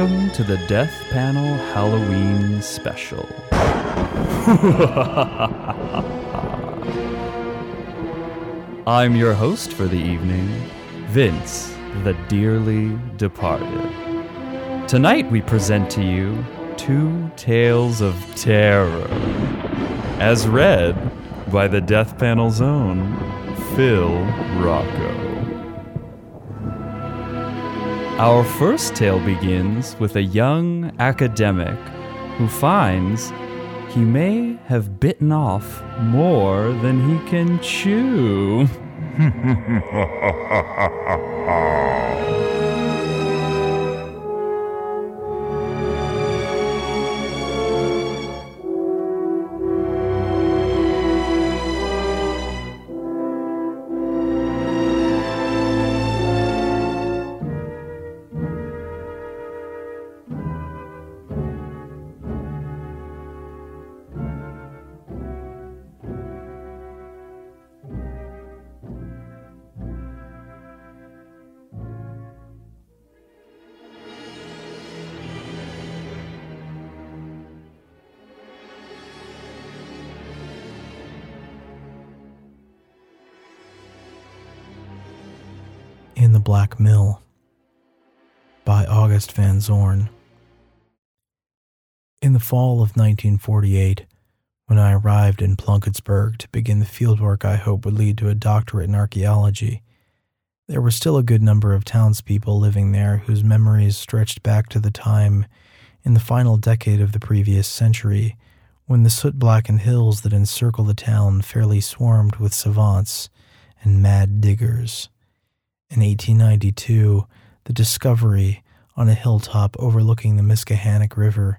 Welcome to the Death Panel Halloween special. I'm your host for the evening, Vince, the dearly departed. Tonight we present to you two tales of terror, as read by the Death Panel's own Phil Rocco. Our first tale begins with a young academic who finds he may have bitten off more than he can chew. Black Mill by August Van Zorn. In the fall of 1948, when I arrived in Plunkettsburg to begin the fieldwork I hoped would lead to a doctorate in archaeology, there were still a good number of townspeople living there whose memories stretched back to the time in the final decade of the previous century when the soot blackened hills that encircle the town fairly swarmed with savants and mad diggers. In 1892, the discovery, on a hilltop overlooking the Miskahannock River,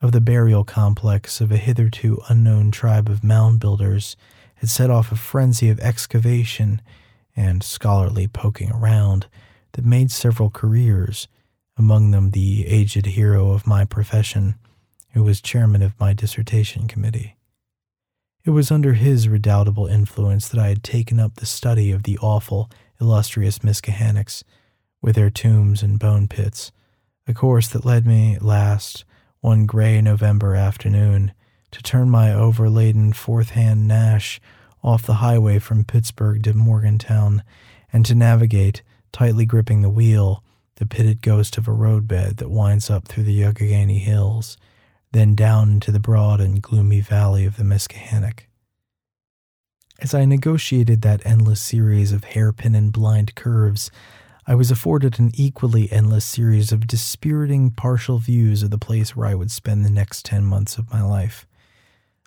of the burial complex of a hitherto unknown tribe of mound builders had set off a frenzy of excavation and scholarly poking around that made several careers, among them the aged hero of my profession, who was chairman of my dissertation committee. It was under his redoubtable influence that I had taken up the study of the awful, illustrious Miskahannocks, with their tombs and bone pits, a course that led me last, one gray November afternoon, to turn my overladen fourth hand Nash off the highway from Pittsburgh to Morgantown, and to navigate, tightly gripping the wheel, the pitted ghost of a roadbed that winds up through the Youghiogheny Hills, then down into the broad and gloomy valley of the Miskahannock. As I negotiated that endless series of hairpin and blind curves, I was afforded an equally endless series of dispiriting partial views of the place where I would spend the next ten months of my life.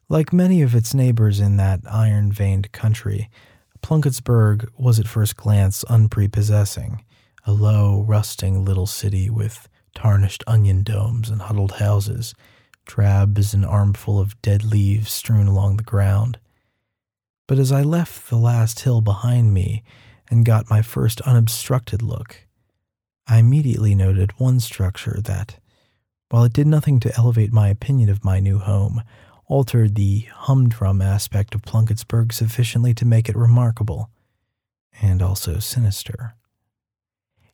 Like many of its neighbors in that iron veined country, Plunkettsburg was at first glance unprepossessing, a low, rusting little city with tarnished onion domes and huddled houses, drab as an armful of dead leaves strewn along the ground. But as I left the last hill behind me and got my first unobstructed look, I immediately noted one structure that, while it did nothing to elevate my opinion of my new home, altered the humdrum aspect of Plunkettsburg sufficiently to make it remarkable and also sinister.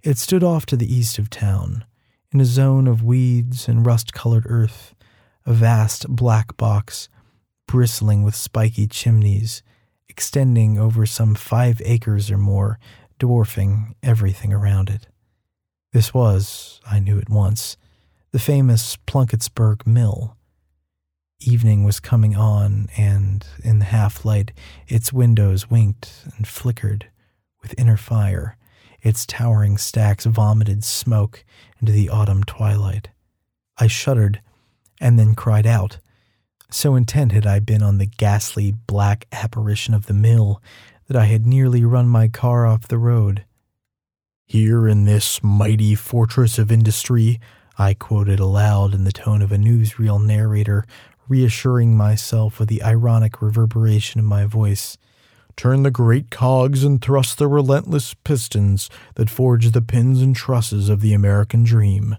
It stood off to the east of town, in a zone of weeds and rust colored earth, a vast black box bristling with spiky chimneys, extending over some five acres or more, dwarfing everything around it. This was, I knew at once, the famous Plunkettsburg Mill. Evening was coming on, and in the half light, its windows winked and flickered with inner fire. Its towering stacks vomited smoke into the autumn twilight. I shuddered and then cried out. So intent had I been on the ghastly black apparition of the mill that I had nearly run my car off the road. Here in this mighty fortress of industry, I quoted aloud in the tone of a newsreel narrator, reassuring myself with the ironic reverberation of my voice. Turn the great cogs and thrust the relentless pistons that forge the pins and trusses of the American dream.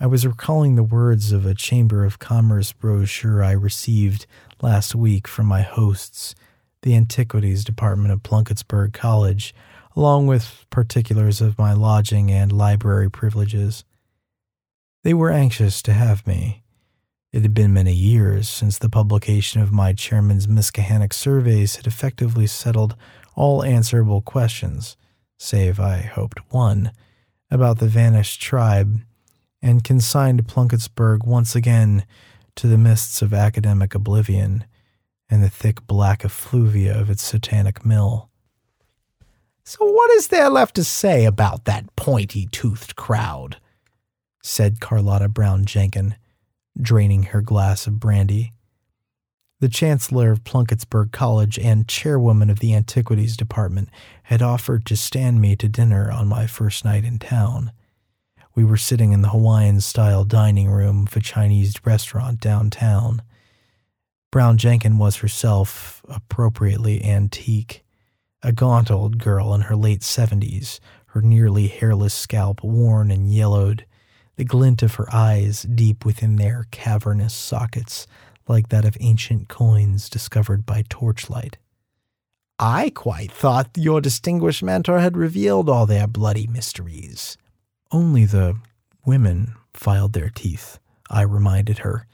I was recalling the words of a Chamber of Commerce brochure I received last week from my hosts, the Antiquities Department of Plunkettsburg College, along with particulars of my lodging and library privileges. They were anxious to have me. It had been many years since the publication of my chairman's Miskahannock surveys had effectively settled all answerable questions, save, I hoped, one, about the vanished tribe, and consigned Plunkettsburg once again to the mists of academic oblivion and the thick black effluvia of its satanic mill. So, what is there left to say about that pointy toothed crowd? said Carlotta Brown Jenkin, draining her glass of brandy. The Chancellor of Plunkettsburg College and Chairwoman of the Antiquities Department had offered to stand me to dinner on my first night in town. We were sitting in the Hawaiian style dining room of a Chinese restaurant downtown. Brown Jenkin was herself appropriately antique, a gaunt old girl in her late seventies, her nearly hairless scalp worn and yellowed, the glint of her eyes deep within their cavernous sockets, like that of ancient coins discovered by torchlight. I quite thought your distinguished mentor had revealed all their bloody mysteries. Only the women filed their teeth, I reminded her,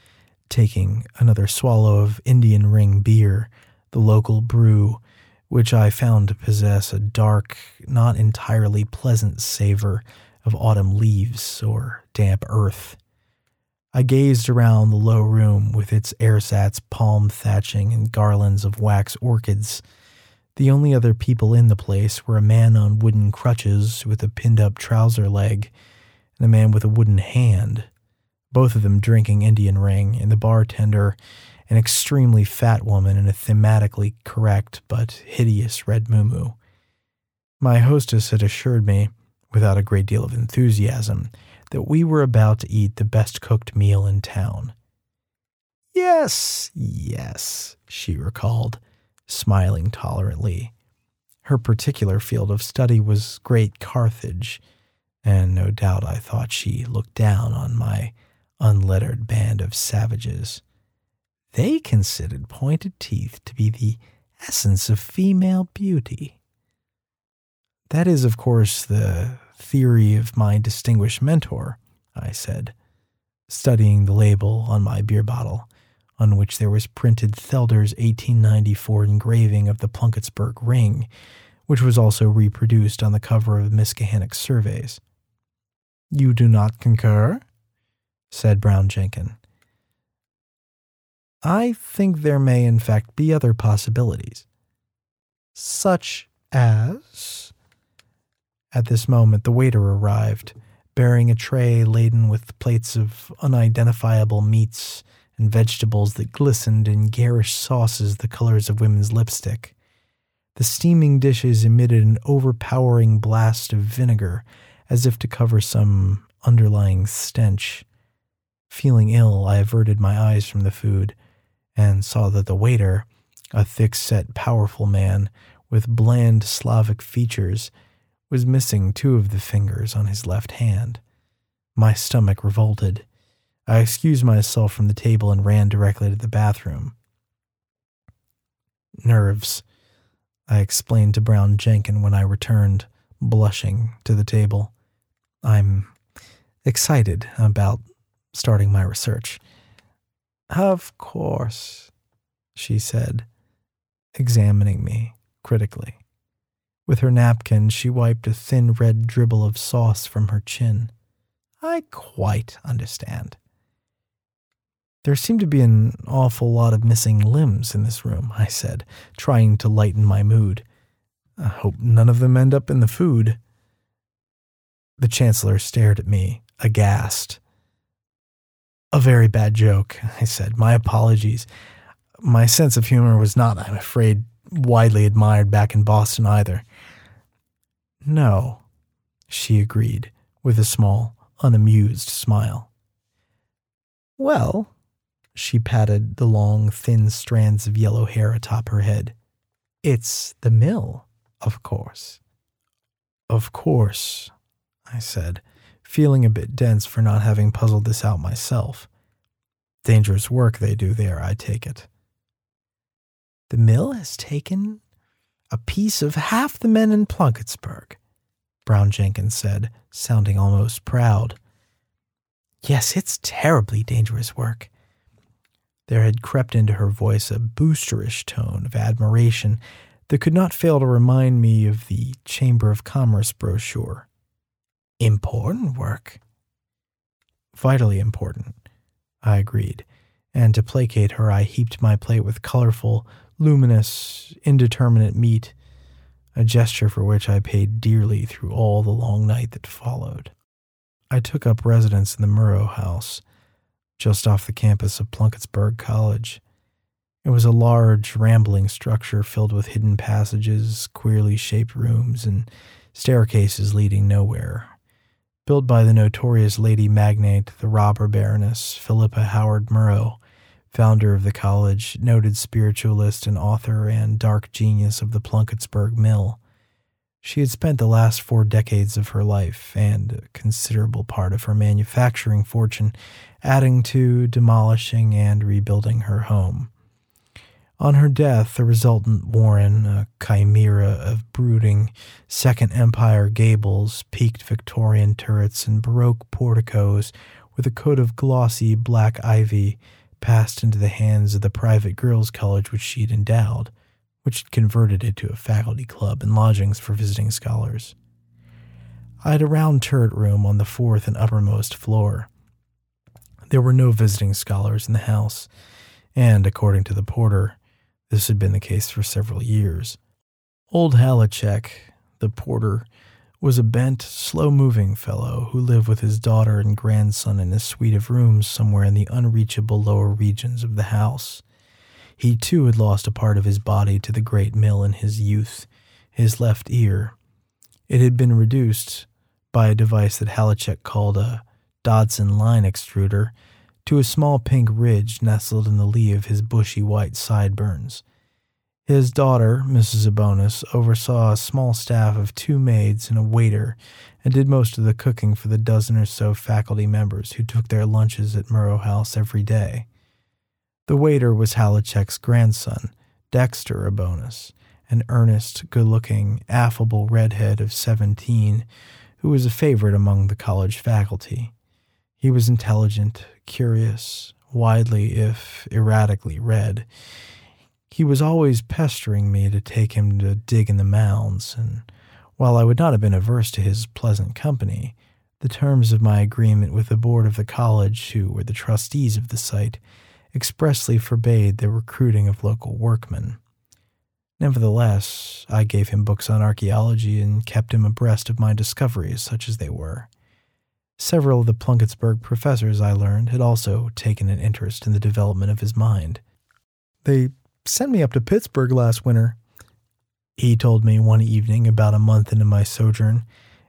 taking another swallow of Indian ring beer, the local brew, which I found to possess a dark, not entirely pleasant savor of autumn leaves or damp earth. I gazed around the low room with its ersatz palm thatching and garlands of wax orchids. The only other people in the place were a man on wooden crutches with a pinned up trouser leg and a man with a wooden hand, both of them drinking Indian ring, and the bartender, an extremely fat woman in a thematically correct but hideous red muumuu. My hostess had assured me, without a great deal of enthusiasm, that we were about to eat the best cooked meal in town. Yes, yes, she recalled smiling tolerantly. Her particular field of study was Great Carthage, and no doubt I thought she looked down on my unlettered band of savages. They considered pointed teeth to be the essence of female beauty. That is, of course, the theory of my distinguished mentor, I said, studying the label on my beer bottle on which there was printed Thelder's 1894 engraving of the Plunkettsburg ring, which was also reproduced on the cover of Miskahannock Surveys. You do not concur? said Brown Jenkin. I think there may, in fact, be other possibilities. Such as? At this moment, the waiter arrived, bearing a tray laden with plates of unidentifiable meats and vegetables that glistened in garish sauces the colors of women's lipstick. The steaming dishes emitted an overpowering blast of vinegar, as if to cover some underlying stench. Feeling ill, I averted my eyes from the food and saw that the waiter, a thick set, powerful man with bland Slavic features, was missing two of the fingers on his left hand. My stomach revolted. I excused myself from the table and ran directly to the bathroom. Nerves, I explained to Brown Jenkin when I returned, blushing, to the table. I'm excited about starting my research. Of course, she said, examining me critically. With her napkin, she wiped a thin red dribble of sauce from her chin. I quite understand. There seem to be an awful lot of missing limbs in this room, I said, trying to lighten my mood. I hope none of them end up in the food. The Chancellor stared at me, aghast. A very bad joke, I said. My apologies. My sense of humor was not, I'm afraid, widely admired back in Boston either. No, she agreed, with a small, unamused smile. Well, she patted the long, thin strands of yellow hair atop her head. It's the mill, of course. Of course, I said, feeling a bit dense for not having puzzled this out myself. Dangerous work they do there, I take it. The mill has taken a piece of half the men in Plunkettsburg, Brown Jenkins said, sounding almost proud. Yes, it's terribly dangerous work. There had crept into her voice a boosterish tone of admiration that could not fail to remind me of the Chamber of Commerce brochure. Important work. Vitally important, I agreed, and to placate her, I heaped my plate with colorful, luminous, indeterminate meat, a gesture for which I paid dearly through all the long night that followed. I took up residence in the Murrow House, just off the campus of Plunkettsburg College. It was a large, rambling structure filled with hidden passages, queerly shaped rooms, and staircases leading nowhere. Built by the notorious lady magnate, the robber baroness Philippa Howard Murrow, founder of the college, noted spiritualist and author, and dark genius of the Plunkettsburg Mill. She had spent the last four decades of her life and a considerable part of her manufacturing fortune adding to, demolishing, and rebuilding her home. On her death, the resultant warren, a uh, chimera of brooding Second Empire gables, peaked Victorian turrets, and Baroque porticos with a coat of glossy black ivy, passed into the hands of the private girls' college which she had endowed which had converted it to a faculty club and lodgings for visiting scholars. I had a round turret room on the fourth and uppermost floor. There were no visiting scholars in the house, and according to the porter, this had been the case for several years. Old Halachek, the porter, was a bent, slow moving fellow who lived with his daughter and grandson in a suite of rooms somewhere in the unreachable lower regions of the house. He too had lost a part of his body to the great mill in his youth, his left ear. It had been reduced by a device that Halachek called a Dodson line extruder to a small pink ridge nestled in the lee of his bushy white sideburns. His daughter, Mrs. Abonis, oversaw a small staff of two maids and a waiter and did most of the cooking for the dozen or so faculty members who took their lunches at Murrow House every day. The waiter was Halachek's grandson, Dexter Abonis, an earnest, good looking, affable redhead of seventeen who was a favorite among the college faculty. He was intelligent, curious, widely, if erratically read. He was always pestering me to take him to dig in the mounds, and while I would not have been averse to his pleasant company, the terms of my agreement with the board of the college, who were the trustees of the site, expressly forbade the recruiting of local workmen. Nevertheless, I gave him books on archaeology and kept him abreast of my discoveries, such as they were. Several of the Plunkettsburg professors, I learned, had also taken an interest in the development of his mind. They sent me up to Pittsburgh last winter, he told me one evening about a month into my sojourn,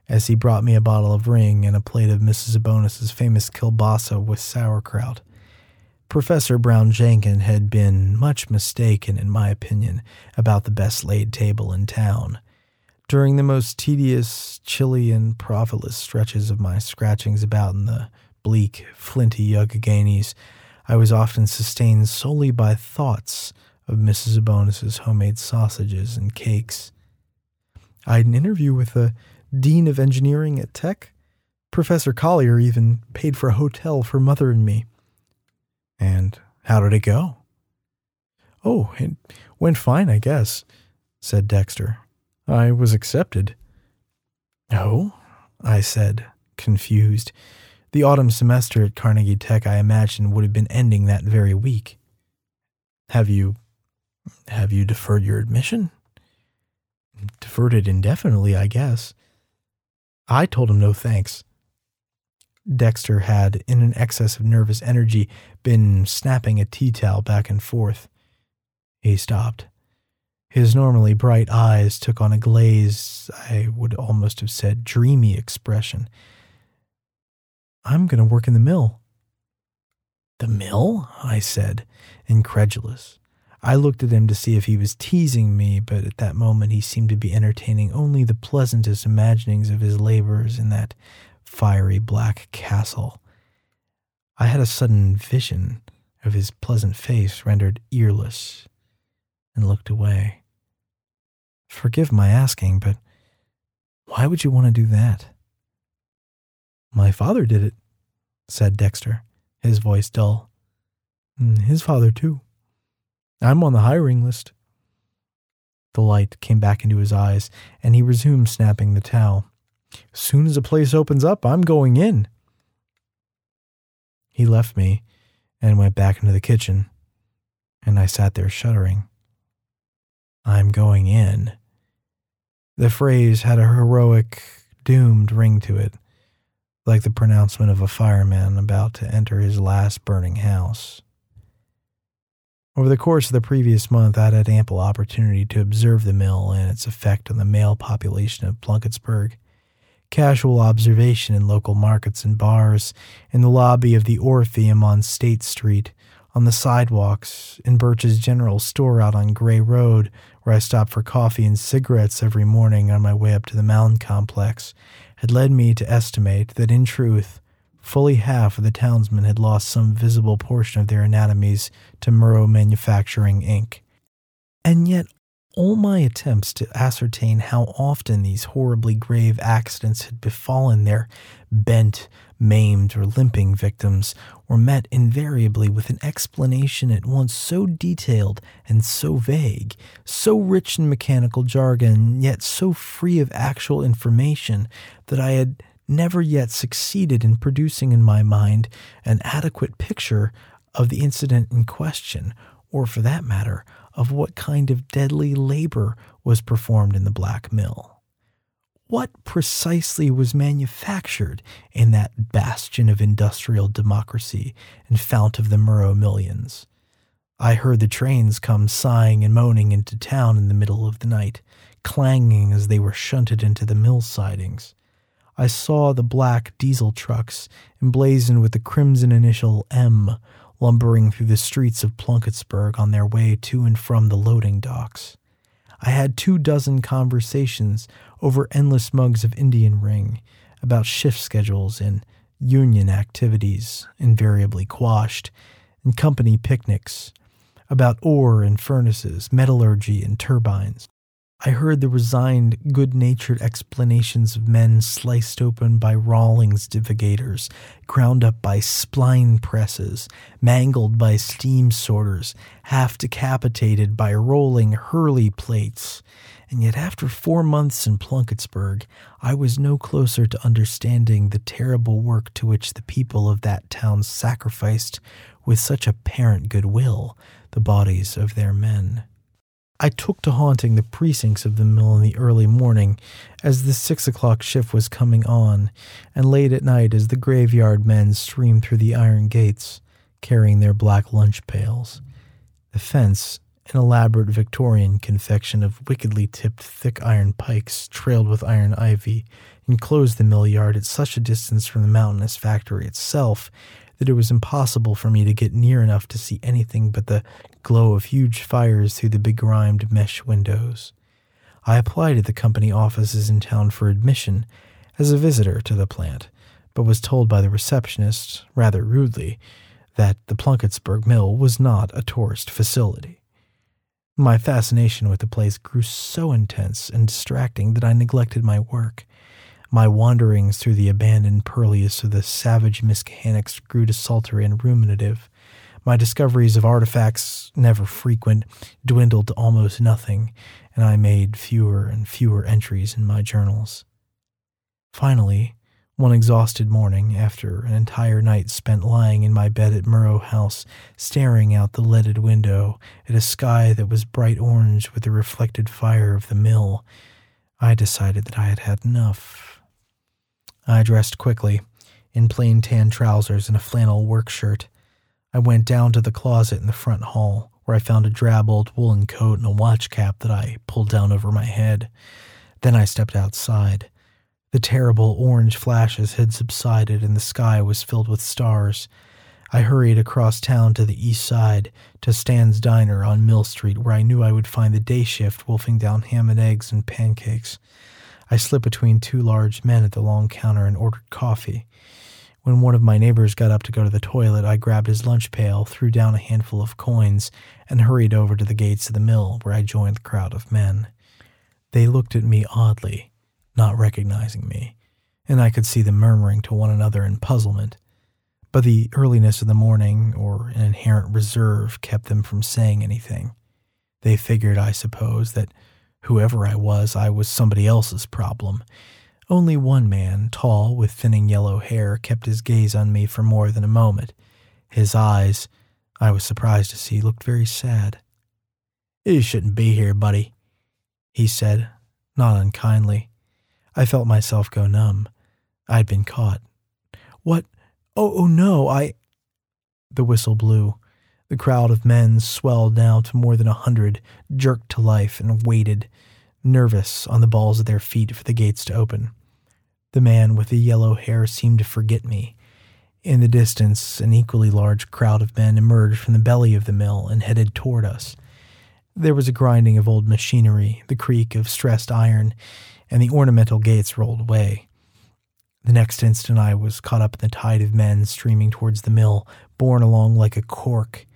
as he brought me a bottle of ring and a plate of Mrs. Abonis's famous kielbasa with sauerkraut. Professor Brown Jenkins had been much mistaken, in my opinion, about the best laid table in town. During the most tedious, chilly, and profitless stretches of my scratchings about in the bleak, flinty Youghioghenies, I was often sustained solely by thoughts of Mrs. Abonis's homemade sausages and cakes. I had an interview with the dean of engineering at Tech. Professor Collier even paid for a hotel for mother and me. And how did it go? Oh, it went fine, I guess, said Dexter. I was accepted. Oh, I said, confused. The autumn semester at Carnegie Tech, I imagine, would have been ending that very week. Have you have you deferred your admission? Deferred it indefinitely, I guess. I told him no thanks. Dexter had, in an excess of nervous energy, been snapping a tea towel back and forth. He stopped. His normally bright eyes took on a glazed, I would almost have said dreamy expression. I'm going to work in the mill. The mill? I said, incredulous. I looked at him to see if he was teasing me, but at that moment he seemed to be entertaining only the pleasantest imaginings of his labors in that fiery black castle. I had a sudden vision of his pleasant face rendered earless and looked away. Forgive my asking, but why would you want to do that? My father did it, said Dexter, his voice dull. Mm, his father, too. I'm on the hiring list. The light came back into his eyes, and he resumed snapping the towel. Soon as a place opens up, I'm going in. He left me and went back into the kitchen, and I sat there shuddering. I'm going in. The phrase had a heroic, doomed ring to it, like the pronouncement of a fireman about to enter his last burning house. Over the course of the previous month, I'd had ample opportunity to observe the mill and its effect on the male population of Plunkettsburg. Casual observation in local markets and bars, in the lobby of the Orpheum on State Street, on the sidewalks, in Birch's General Store out on Gray Road, where I stopped for coffee and cigarettes every morning on my way up to the mountain complex, had led me to estimate that in truth, fully half of the townsmen had lost some visible portion of their anatomies to Murrow Manufacturing, Inc. And yet, all my attempts to ascertain how often these horribly grave accidents had befallen their bent, maimed, or limping victims were met invariably with an explanation at once so detailed and so vague, so rich in mechanical jargon, yet so free of actual information that I had never yet succeeded in producing in my mind an adequate picture of the incident in question, or for that matter, of what kind of deadly labor was performed in the black mill. What precisely was manufactured in that bastion of industrial democracy and fount of the Murrow millions? I heard the trains come sighing and moaning into town in the middle of the night, clanging as they were shunted into the mill sidings. I saw the black diesel trucks, emblazoned with the crimson initial M, lumbering through the streets of Plunkettsburg on their way to and from the loading docks. I had two dozen conversations over endless mugs of Indian ring about shift schedules and union activities, invariably quashed, and company picnics, about ore and furnaces, metallurgy and turbines. I heard the resigned, good natured explanations of men sliced open by Rawlings divigators, ground up by spline presses, mangled by steam sorters, half decapitated by rolling Hurley plates. And yet, after four months in Plunkettsburg, I was no closer to understanding the terrible work to which the people of that town sacrificed with such apparent goodwill the bodies of their men. I took to haunting the precincts of the mill in the early morning as the six o'clock shift was coming on, and late at night as the graveyard men streamed through the iron gates, carrying their black lunch pails. The fence, an elaborate Victorian confection of wickedly tipped thick iron pikes trailed with iron ivy, enclosed the mill yard at such a distance from the mountainous factory itself that it was impossible for me to get near enough to see anything but the glow of huge fires through the begrimed mesh windows. I applied at the company offices in town for admission as a visitor to the plant, but was told by the receptionist, rather rudely, that the Plunkettsburg Mill was not a tourist facility. My fascination with the place grew so intense and distracting that I neglected my work my wanderings through the abandoned purlieus of the savage Miskahannocks grew desultory and ruminative. My discoveries of artifacts, never frequent, dwindled to almost nothing, and I made fewer and fewer entries in my journals. Finally, one exhausted morning, after an entire night spent lying in my bed at Murrow House, staring out the leaded window at a sky that was bright orange with the reflected fire of the mill, I decided that I had had enough I dressed quickly, in plain tan trousers and a flannel work shirt. I went down to the closet in the front hall, where I found a drab old woolen coat and a watch cap that I pulled down over my head. Then I stepped outside. The terrible orange flashes had subsided and the sky was filled with stars. I hurried across town to the east side, to Stan's Diner on Mill Street, where I knew I would find the day shift wolfing down ham and eggs and pancakes. I slipped between two large men at the long counter and ordered coffee. When one of my neighbors got up to go to the toilet, I grabbed his lunch pail, threw down a handful of coins, and hurried over to the gates of the mill, where I joined the crowd of men. They looked at me oddly, not recognizing me, and I could see them murmuring to one another in puzzlement. But the earliness of the morning, or an inherent reserve, kept them from saying anything. They figured, I suppose, that whoever I was, I was somebody else's problem. Only one man, tall, with thinning yellow hair, kept his gaze on me for more than a moment. His eyes, I was surprised to see, looked very sad. You shouldn't be here, buddy, he said, not unkindly. I felt myself go numb. I'd been caught. What? Oh, oh no, I. The whistle blew. The crowd of men swelled now to more than a hundred, jerked to life, and waited, nervous on the balls of their feet for the gates to open. The man with the yellow hair seemed to forget me. In the distance, an equally large crowd of men emerged from the belly of the mill and headed toward us. There was a grinding of old machinery, the creak of stressed iron, and the ornamental gates rolled away. The next instant, I was caught up in the tide of men streaming towards the mill, borne along like a cork.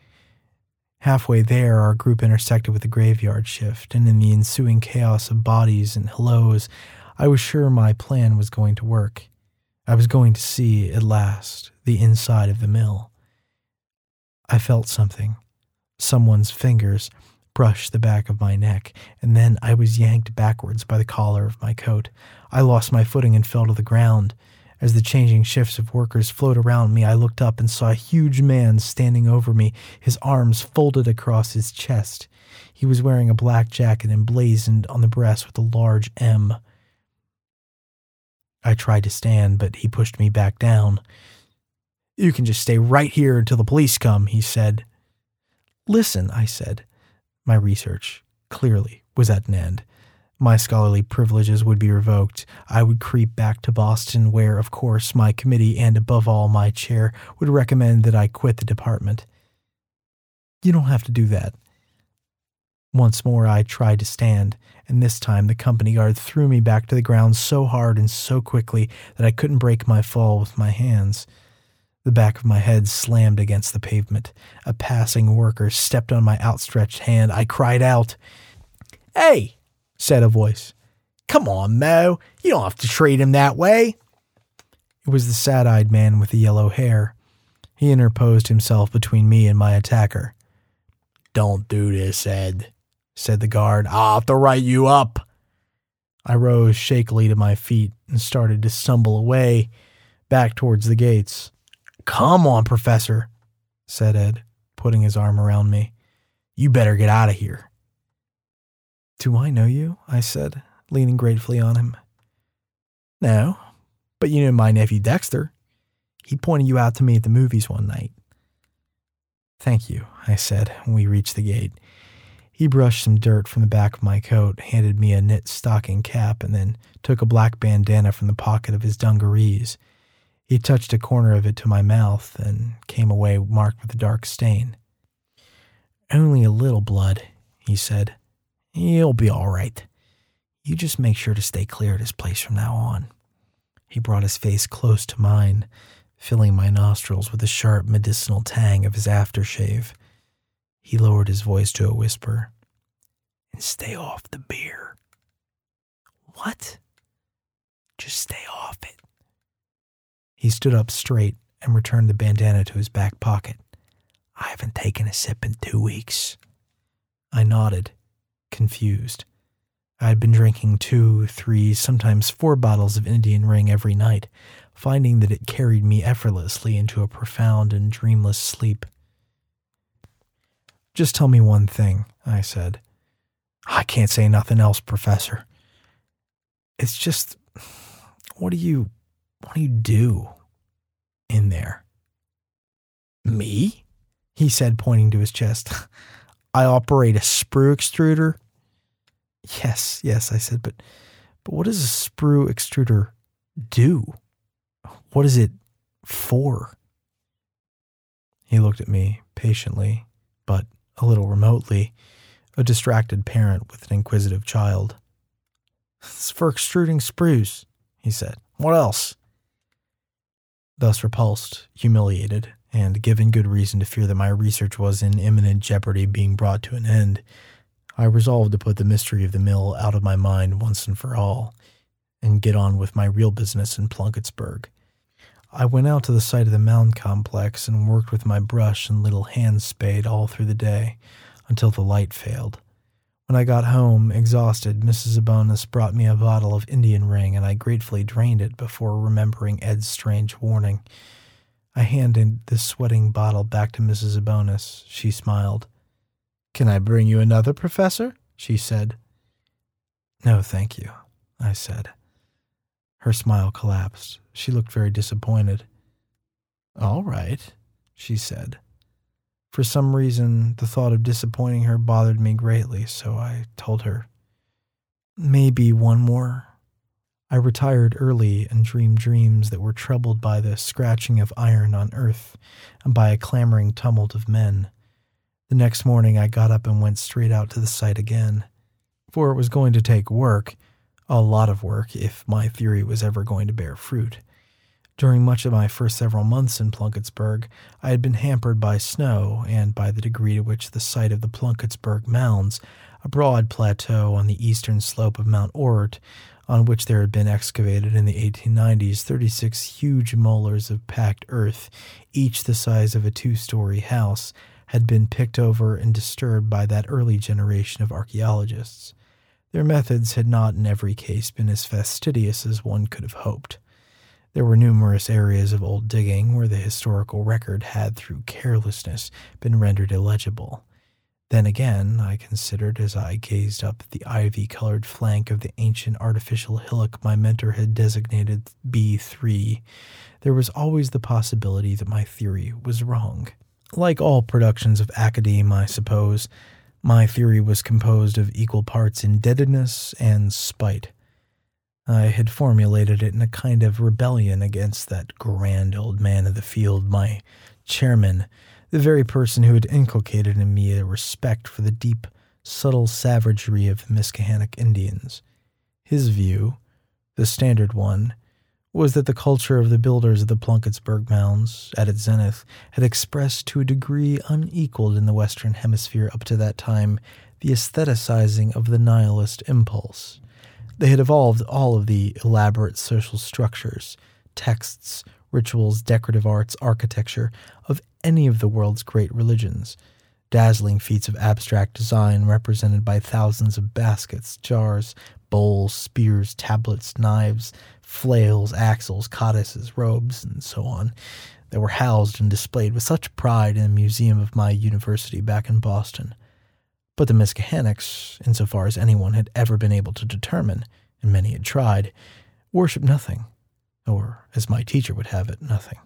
Halfway there, our group intersected with the graveyard shift, and in the ensuing chaos of bodies and hellos, I was sure my plan was going to work. I was going to see, at last, the inside of the mill. I felt something. Someone's fingers brushed the back of my neck, and then I was yanked backwards by the collar of my coat. I lost my footing and fell to the ground. As the changing shifts of workers flowed around me, I looked up and saw a huge man standing over me, his arms folded across his chest. He was wearing a black jacket emblazoned on the breast with a large M. I tried to stand, but he pushed me back down. You can just stay right here until the police come, he said. Listen, I said. My research, clearly, was at an end my scholarly privileges would be revoked. I would creep back to Boston, where, of course, my committee and above all my chair would recommend that I quit the department. You don't have to do that. Once more I tried to stand, and this time the company guard threw me back to the ground so hard and so quickly that I couldn't break my fall with my hands. The back of my head slammed against the pavement. A passing worker stepped on my outstretched hand. I cried out, Hey! said a voice. Come on, Mo. You don't have to treat him that way. It was the sad eyed man with the yellow hair. He interposed himself between me and my attacker. Don't do this, Ed, said the guard. I'll have to write you up. I rose shakily to my feet and started to stumble away, back towards the gates. Come on, Professor, said Ed, putting his arm around me. You better get out of here. Do I know you? I said, leaning gratefully on him. No, but you know my nephew Dexter. He pointed you out to me at the movies one night. Thank you, I said when we reached the gate. He brushed some dirt from the back of my coat, handed me a knit stocking cap, and then took a black bandana from the pocket of his dungarees. He touched a corner of it to my mouth and came away marked with a dark stain. Only a little blood, he said. You'll be all right. You just make sure to stay clear of this place from now on. He brought his face close to mine, filling my nostrils with the sharp medicinal tang of his aftershave. He lowered his voice to a whisper. And stay off the beer. What? Just stay off it. He stood up straight and returned the bandana to his back pocket. I haven't taken a sip in two weeks. I nodded confused. I had been drinking two, three, sometimes four bottles of Indian Ring every night, finding that it carried me effortlessly into a profound and dreamless sleep. Just tell me one thing, I said. I can't say nothing else, Professor. It's just, what do you, what do you do in there? Me? He said, pointing to his chest. I operate a sprue extruder. Yes, yes, I said, but but what does a sprue extruder do? What is it for? He looked at me patiently, but a little remotely, a distracted parent with an inquisitive child. It's for extruding sprues, he said. What else? Thus repulsed, humiliated, and given good reason to fear that my research was in imminent jeopardy being brought to an end, I resolved to put the mystery of the mill out of my mind once and for all, and get on with my real business in Plunkettsburg. I went out to the site of the mound complex and worked with my brush and little hand spade all through the day until the light failed. When I got home, exhausted, Mrs. Abonis brought me a bottle of Indian ring, and I gratefully drained it before remembering Ed's strange warning. I handed the sweating bottle back to Mrs. Abonis. She smiled. Can I bring you another, Professor? she said. No, thank you, I said. Her smile collapsed. She looked very disappointed. All right, she said. For some reason, the thought of disappointing her bothered me greatly, so I told her, Maybe one more. I retired early and dreamed dreams that were troubled by the scratching of iron on earth and by a clamoring tumult of men. The next morning, I got up and went straight out to the site again. For it was going to take work, a lot of work, if my theory was ever going to bear fruit. During much of my first several months in Plunkettsburg, I had been hampered by snow and by the degree to which the site of the Plunkettsburg Mounds, a broad plateau on the eastern slope of Mount Ort, on which there had been excavated in the 1890s 36 huge molars of packed earth, each the size of a two story house, had been picked over and disturbed by that early generation of archaeologists. Their methods had not in every case been as fastidious as one could have hoped. There were numerous areas of old digging where the historical record had, through carelessness, been rendered illegible. Then again, I considered as I gazed up the ivy colored flank of the ancient artificial hillock my mentor had designated B3, there was always the possibility that my theory was wrong. Like all productions of academe, I suppose, my theory was composed of equal parts indebtedness and spite. I had formulated it in a kind of rebellion against that grand old man of the field, my chairman, the very person who had inculcated in me a respect for the deep, subtle savagery of the Miskahannock Indians. His view, the standard one, was that the culture of the builders of the Plunkettsburg Mounds, at its zenith, had expressed to a degree unequaled in the Western Hemisphere up to that time the aestheticizing of the nihilist impulse. They had evolved all of the elaborate social structures, texts, rituals, decorative arts, architecture of any of the world's great religions. Dazzling feats of abstract design represented by thousands of baskets, jars, bowls, spears, tablets, knives, flails, axles, codices, robes, and so on, that were housed and displayed with such pride in the museum of my university back in Boston. But the Miskahannocks, insofar as anyone had ever been able to determine, and many had tried, worshipped nothing, or, as my teacher would have it, nothing.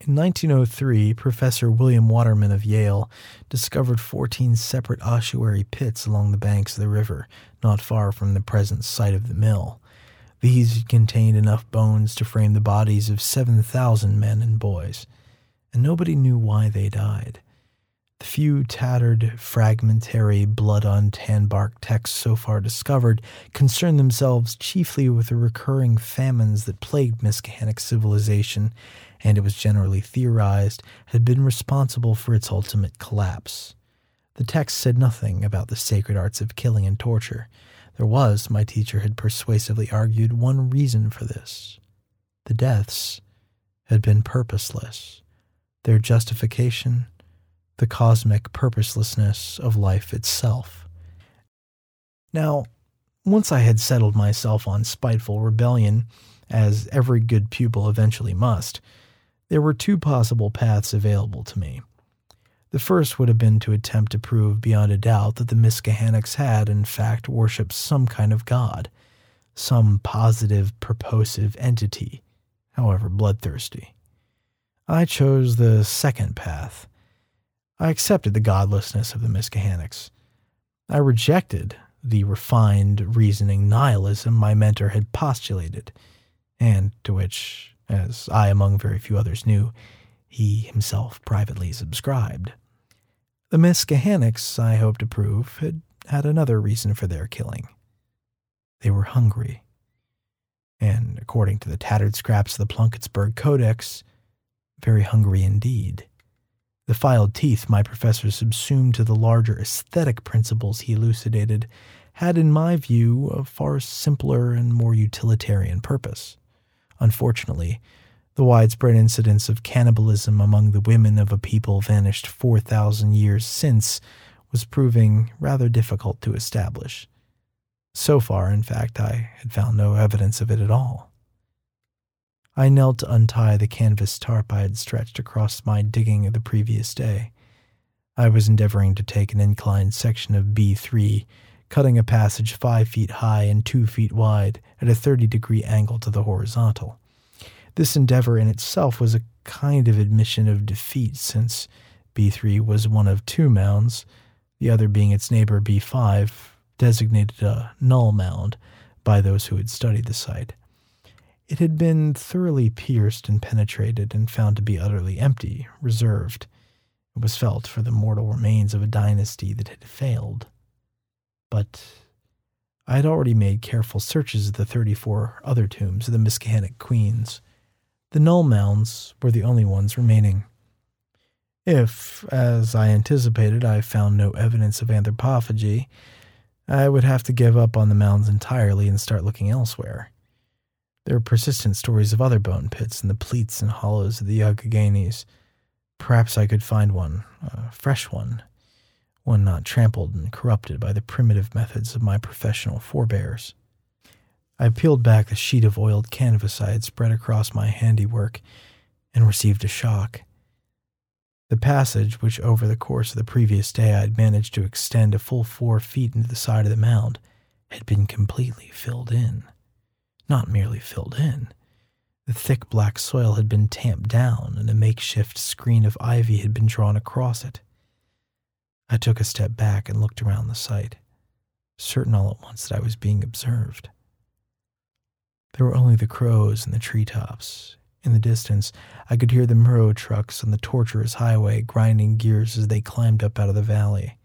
In 1903, Professor William Waterman of Yale discovered 14 separate ossuary pits along the banks of the river, not far from the present site of the mill. These contained enough bones to frame the bodies of 7,000 men and boys, and nobody knew why they died. The few tattered, fragmentary, blood on tan bark texts so far discovered concern themselves chiefly with the recurring famines that plagued Miskahannock civilization, and it was generally theorized had been responsible for its ultimate collapse. The text said nothing about the sacred arts of killing and torture. There was, my teacher had persuasively argued, one reason for this. The deaths had been purposeless. Their justification the cosmic purposelessness of life itself. Now, once I had settled myself on spiteful rebellion, as every good pupil eventually must, there were two possible paths available to me. The first would have been to attempt to prove beyond a doubt that the Miskahannocks had, in fact, worshipped some kind of god, some positive, purposive entity, however bloodthirsty. I chose the second path I accepted the godlessness of the Miskahannocks. I rejected the refined reasoning nihilism my mentor had postulated, and to which, as I among very few others knew, he himself privately subscribed. The Miskahannocks, I hope to prove, had had another reason for their killing. They were hungry. And according to the tattered scraps of the Plunkettsburg Codex, very hungry indeed. The filed teeth my professor subsumed to the larger aesthetic principles he elucidated had, in my view, a far simpler and more utilitarian purpose. Unfortunately, the widespread incidence of cannibalism among the women of a people vanished 4,000 years since was proving rather difficult to establish. So far, in fact, I had found no evidence of it at all. I knelt to untie the canvas tarp I had stretched across my digging of the previous day. I was endeavoring to take an inclined section of B3, cutting a passage five feet high and two feet wide at a 30 degree angle to the horizontal. This endeavor in itself was a kind of admission of defeat, since B3 was one of two mounds, the other being its neighbor B5, designated a null mound by those who had studied the site. It had been thoroughly pierced and penetrated and found to be utterly empty, reserved. It was felt for the mortal remains of a dynasty that had failed. But I had already made careful searches of the 34 other tombs of the Miskahannock queens. The null mounds were the only ones remaining. If, as I anticipated, I found no evidence of anthropophagy, I would have to give up on the mounds entirely and start looking elsewhere. There were persistent stories of other bone pits in the pleats and hollows of the Youghioghenies. Perhaps I could find one, a fresh one, one not trampled and corrupted by the primitive methods of my professional forebears. I peeled back the sheet of oiled canvas I had spread across my handiwork and received a shock. The passage, which over the course of the previous day I had managed to extend a full four feet into the side of the mound, had been completely filled in not merely filled in. The thick black soil had been tamped down, and a makeshift screen of ivy had been drawn across it. I took a step back and looked around the site, certain all at once that I was being observed. There were only the crows in the treetops. In the distance, I could hear the Murrow trucks on the tortuous highway grinding gears as they climbed up out of the valley.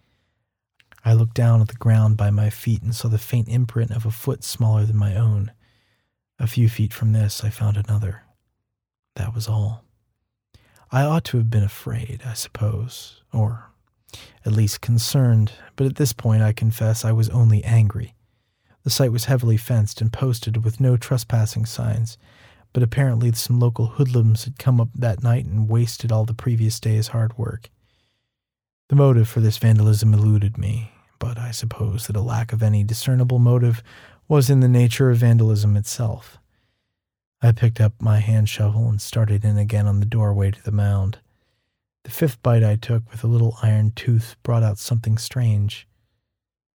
I looked down at the ground by my feet and saw the faint imprint of a foot smaller than my own. A few feet from this, I found another. That was all. I ought to have been afraid, I suppose, or at least concerned, but at this point I confess I was only angry. The site was heavily fenced and posted with no trespassing signs, but apparently some local hoodlums had come up that night and wasted all the previous day's hard work. The motive for this vandalism eluded me, but I suppose that a lack of any discernible motive was in the nature of vandalism itself. I picked up my hand shovel and started in again on the doorway to the mound. The fifth bite I took with a little iron tooth brought out something strange.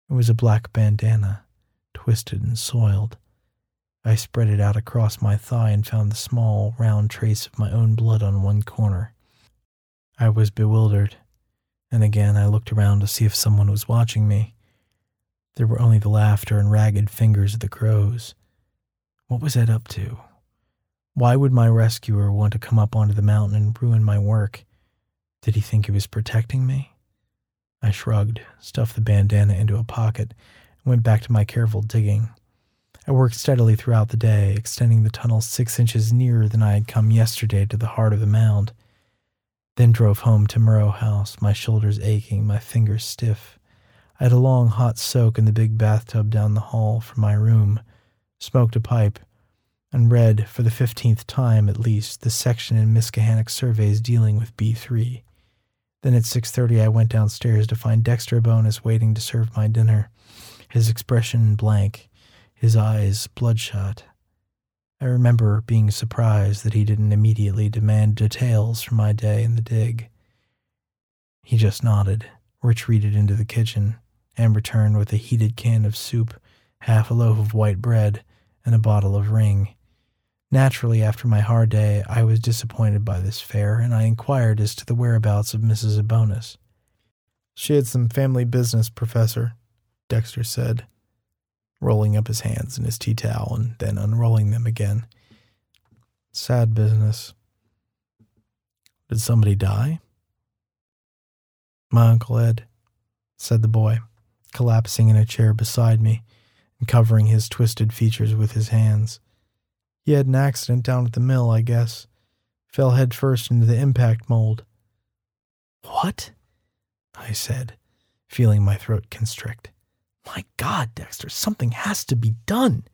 It was a black bandana, twisted and soiled. I spread it out across my thigh and found the small, round trace of my own blood on one corner. I was bewildered, and again I looked around to see if someone was watching me. There were only the laughter and ragged fingers of the crows. What was Ed up to? Why would my rescuer want to come up onto the mountain and ruin my work? Did he think he was protecting me? I shrugged, stuffed the bandana into a pocket, and went back to my careful digging. I worked steadily throughout the day, extending the tunnel six inches nearer than I had come yesterday to the heart of the mound. Then drove home to Murrow House, my shoulders aching, my fingers stiff. I had a long hot soak in the big bathtub down the hall from my room, smoked a pipe, and read, for the fifteenth time at least, the section in Miss Miskahannock surveys dealing with B3. Then at 6:30 I went downstairs to find Dexter Abonis waiting to serve my dinner, his expression blank, his eyes bloodshot. I remember being surprised that he didn't immediately demand details from my day in the dig. He just nodded, retreated into the kitchen, and returned with a heated can of soup, half a loaf of white bread, and a bottle of ring. Naturally, after my hard day, I was disappointed by this fare, and I inquired as to the whereabouts of Mrs. Abonis. She had some family business, Professor, Dexter said, rolling up his hands in his tea towel and then unrolling them again. Sad business. Did somebody die? My Uncle Ed, said the boy collapsing in a chair beside me and covering his twisted features with his hands. He had an accident down at the mill, I guess. Fell headfirst into the impact mold. What? I said, feeling my throat constrict. My God, Dexter, something has to be done.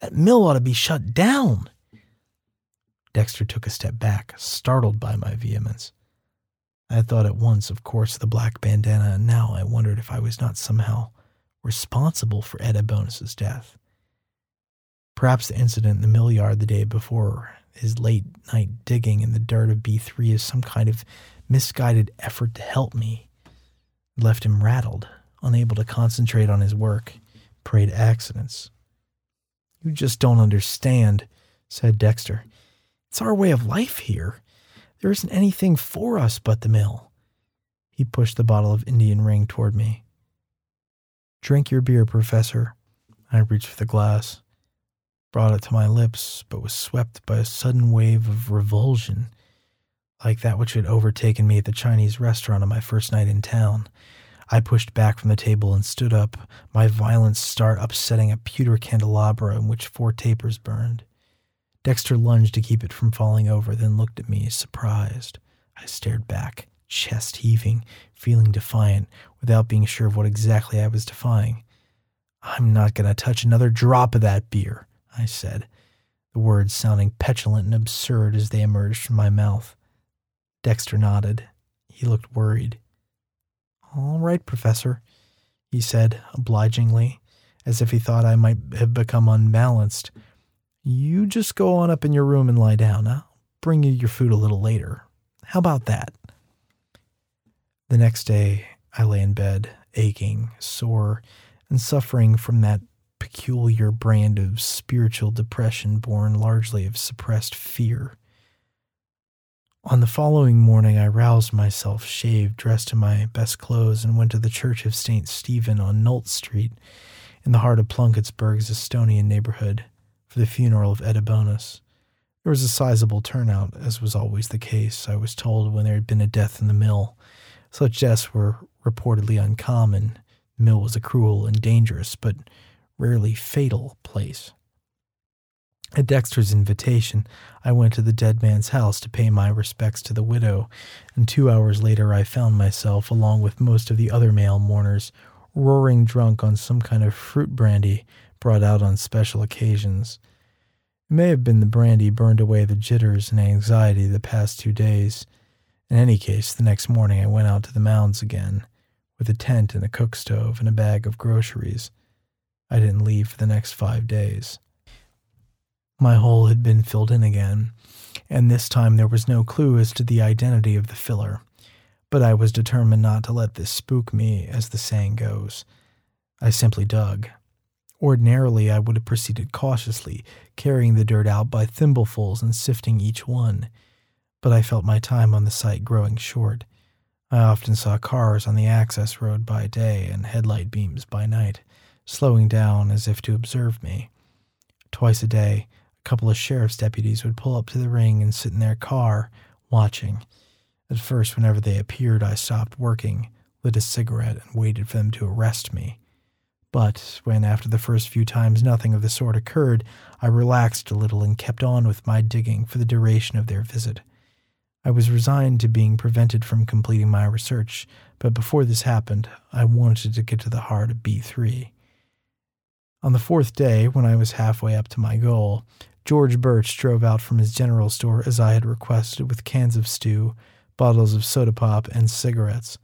That mill ought to be shut down. Dexter took a step back, startled by my vehemence. I thought at once, of course, the black bandana, and now I wondered if I was not somehow responsible for Ed Bonus's death. Perhaps the incident in the mill yard the day before his late night digging in the dirt of B3 is some kind of misguided effort to help me. Left him rattled, unable to concentrate on his work, prey to accidents. You just don't understand, said Dexter. It's our way of life here. There isn't anything for us but the mill. He pushed the bottle of Indian ring toward me. Drink your beer, Professor. I reached for the glass, brought it to my lips, but was swept by a sudden wave of revulsion, like that which had overtaken me at the Chinese restaurant on my first night in town. I pushed back from the table and stood up, my violent start upsetting a pewter candelabra in which four tapers burned. Dexter lunged to keep it from falling over, then looked at me, surprised. I stared back, chest heaving, feeling defiant, without being sure of what exactly I was defying. I'm not going to touch another drop of that beer, I said, the words sounding petulant and absurd as they emerged from my mouth. Dexter nodded. He looked worried. All right, Professor, he said obligingly, as if he thought I might have become unbalanced you just go on up in your room and lie down. I'll bring you your food a little later. How about that? The next day, I lay in bed, aching, sore, and suffering from that peculiar brand of spiritual depression born largely of suppressed fear. On the following morning, I roused myself, shaved, dressed in my best clothes, and went to the Church of St. Stephen on Nolt Street in the heart of Plunkettsburg's Estonian neighborhood for the funeral of Ed Abonus. There was a sizable turnout, as was always the case, I was told, when there had been a death in the mill. Such deaths were reportedly uncommon. The mill was a cruel and dangerous, but rarely fatal place. At Dexter's invitation, I went to the dead man's house to pay my respects to the widow, and two hours later I found myself, along with most of the other male mourners, roaring drunk on some kind of fruit brandy brought out on special occasions. It may have been the brandy burned away the jitters and anxiety of the past two days. In any case, the next morning I went out to the mounds again, with a tent and a cook stove and a bag of groceries. I didn't leave for the next five days. My hole had been filled in again, and this time there was no clue as to the identity of the filler. But I was determined not to let this spook me, as the saying goes. I simply dug. Ordinarily, I would have proceeded cautiously, carrying the dirt out by thimblefuls and sifting each one. But I felt my time on the site growing short. I often saw cars on the access road by day and headlight beams by night, slowing down as if to observe me. Twice a day, a couple of sheriff's deputies would pull up to the ring and sit in their car, watching. At first, whenever they appeared, I stopped working, lit a cigarette, and waited for them to arrest me. But when, after the first few times, nothing of the sort occurred, I relaxed a little and kept on with my digging for the duration of their visit. I was resigned to being prevented from completing my research, but before this happened, I wanted to get to the heart of B3. On the fourth day, when I was halfway up to my goal, George Birch drove out from his general store as I had requested with cans of stew, bottles of soda pop, and cigarettes.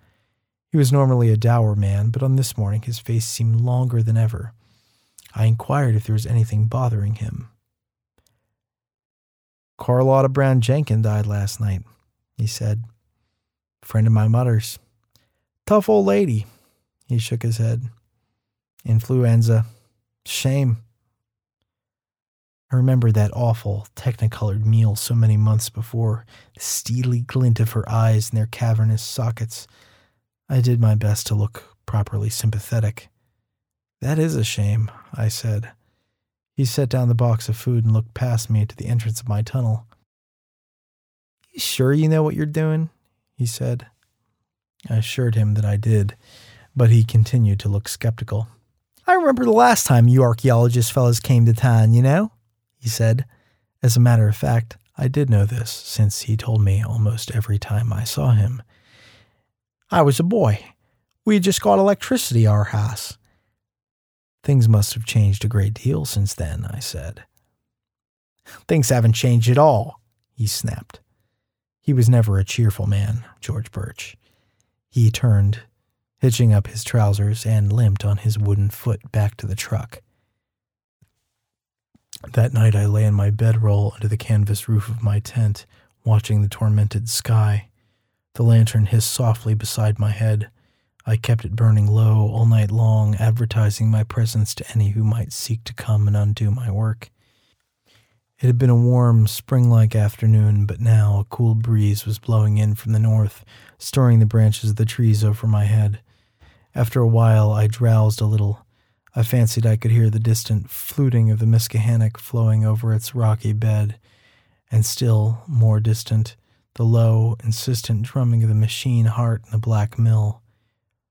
He was normally a dour man, but on this morning his face seemed longer than ever. I inquired if there was anything bothering him. Carlotta Brown Jenkins died last night, he said. Friend of my mother's. Tough old lady. He shook his head. Influenza. Shame. I remembered that awful, technicolored meal so many months before, the steely glint of her eyes in their cavernous sockets I did my best to look properly sympathetic. That is a shame, I said. He set down the box of food and looked past me to the entrance of my tunnel. You sure you know what you're doing? he said. I assured him that I did, but he continued to look skeptical. I remember the last time you archaeologist fellows came to town, you know? he said. As a matter of fact, I did know this, since he told me almost every time I saw him. I was a boy. We had just got electricity our house. Things must have changed a great deal since then, I said. Things haven't changed at all, he snapped. He was never a cheerful man, George Birch. He turned, hitching up his trousers, and limped on his wooden foot back to the truck. That night I lay in my bedroll under the canvas roof of my tent, watching the tormented sky. The lantern hissed softly beside my head. I kept it burning low all night long, advertising my presence to any who might seek to come and undo my work. It had been a warm, spring like afternoon, but now a cool breeze was blowing in from the north, stirring the branches of the trees over my head. After a while, I drowsed a little. I fancied I could hear the distant fluting of the Miskahannock flowing over its rocky bed, and still more distant, the low, insistent drumming of the machine heart in the black mill.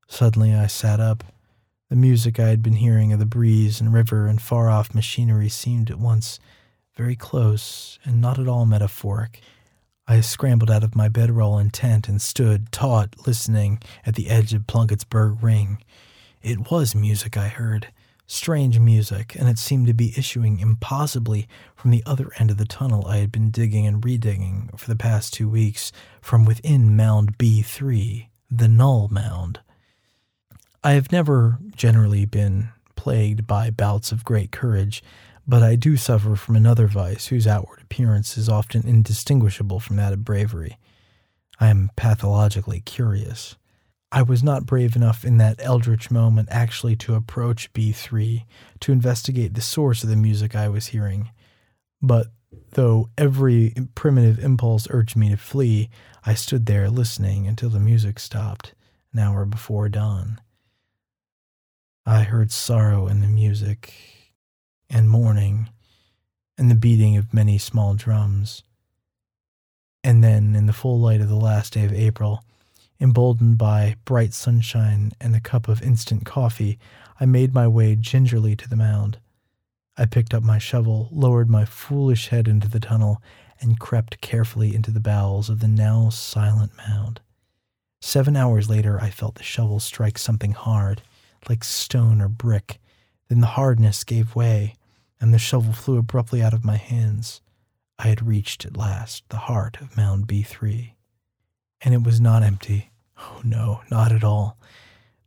Suddenly, I sat up. The music I had been hearing of the breeze and river and far off machinery seemed at once very close and not at all metaphoric. I scrambled out of my bedroll in tent and stood, taut, listening at the edge of Plunkettsburg Ring. It was music I heard, strange music, and it seemed to be issuing impossibly from the other end of the tunnel I had been digging and redigging for the past two weeks from within Mound B3, the Null Mound. I have never generally been plagued by bouts of great courage, but I do suffer from another vice whose outward appearance is often indistinguishable from that of bravery. I am pathologically curious. I was not brave enough in that eldritch moment actually to approach B3 to investigate the source of the music I was hearing. But though every primitive impulse urged me to flee, I stood there listening until the music stopped, an hour before dawn. I heard sorrow in the music, and mourning and the beating of many small drums. And then, in the full light of the last day of April, emboldened by bright sunshine and a cup of instant coffee, I made my way gingerly to the mound. I picked up my shovel, lowered my foolish head into the tunnel, and crept carefully into the bowels of the now silent mound. Seven hours later, I felt the shovel strike something hard, like stone or brick. Then the hardness gave way, and the shovel flew abruptly out of my hands. I had reached at last the heart of Mound B3. And it was not empty. Oh, no, not at all.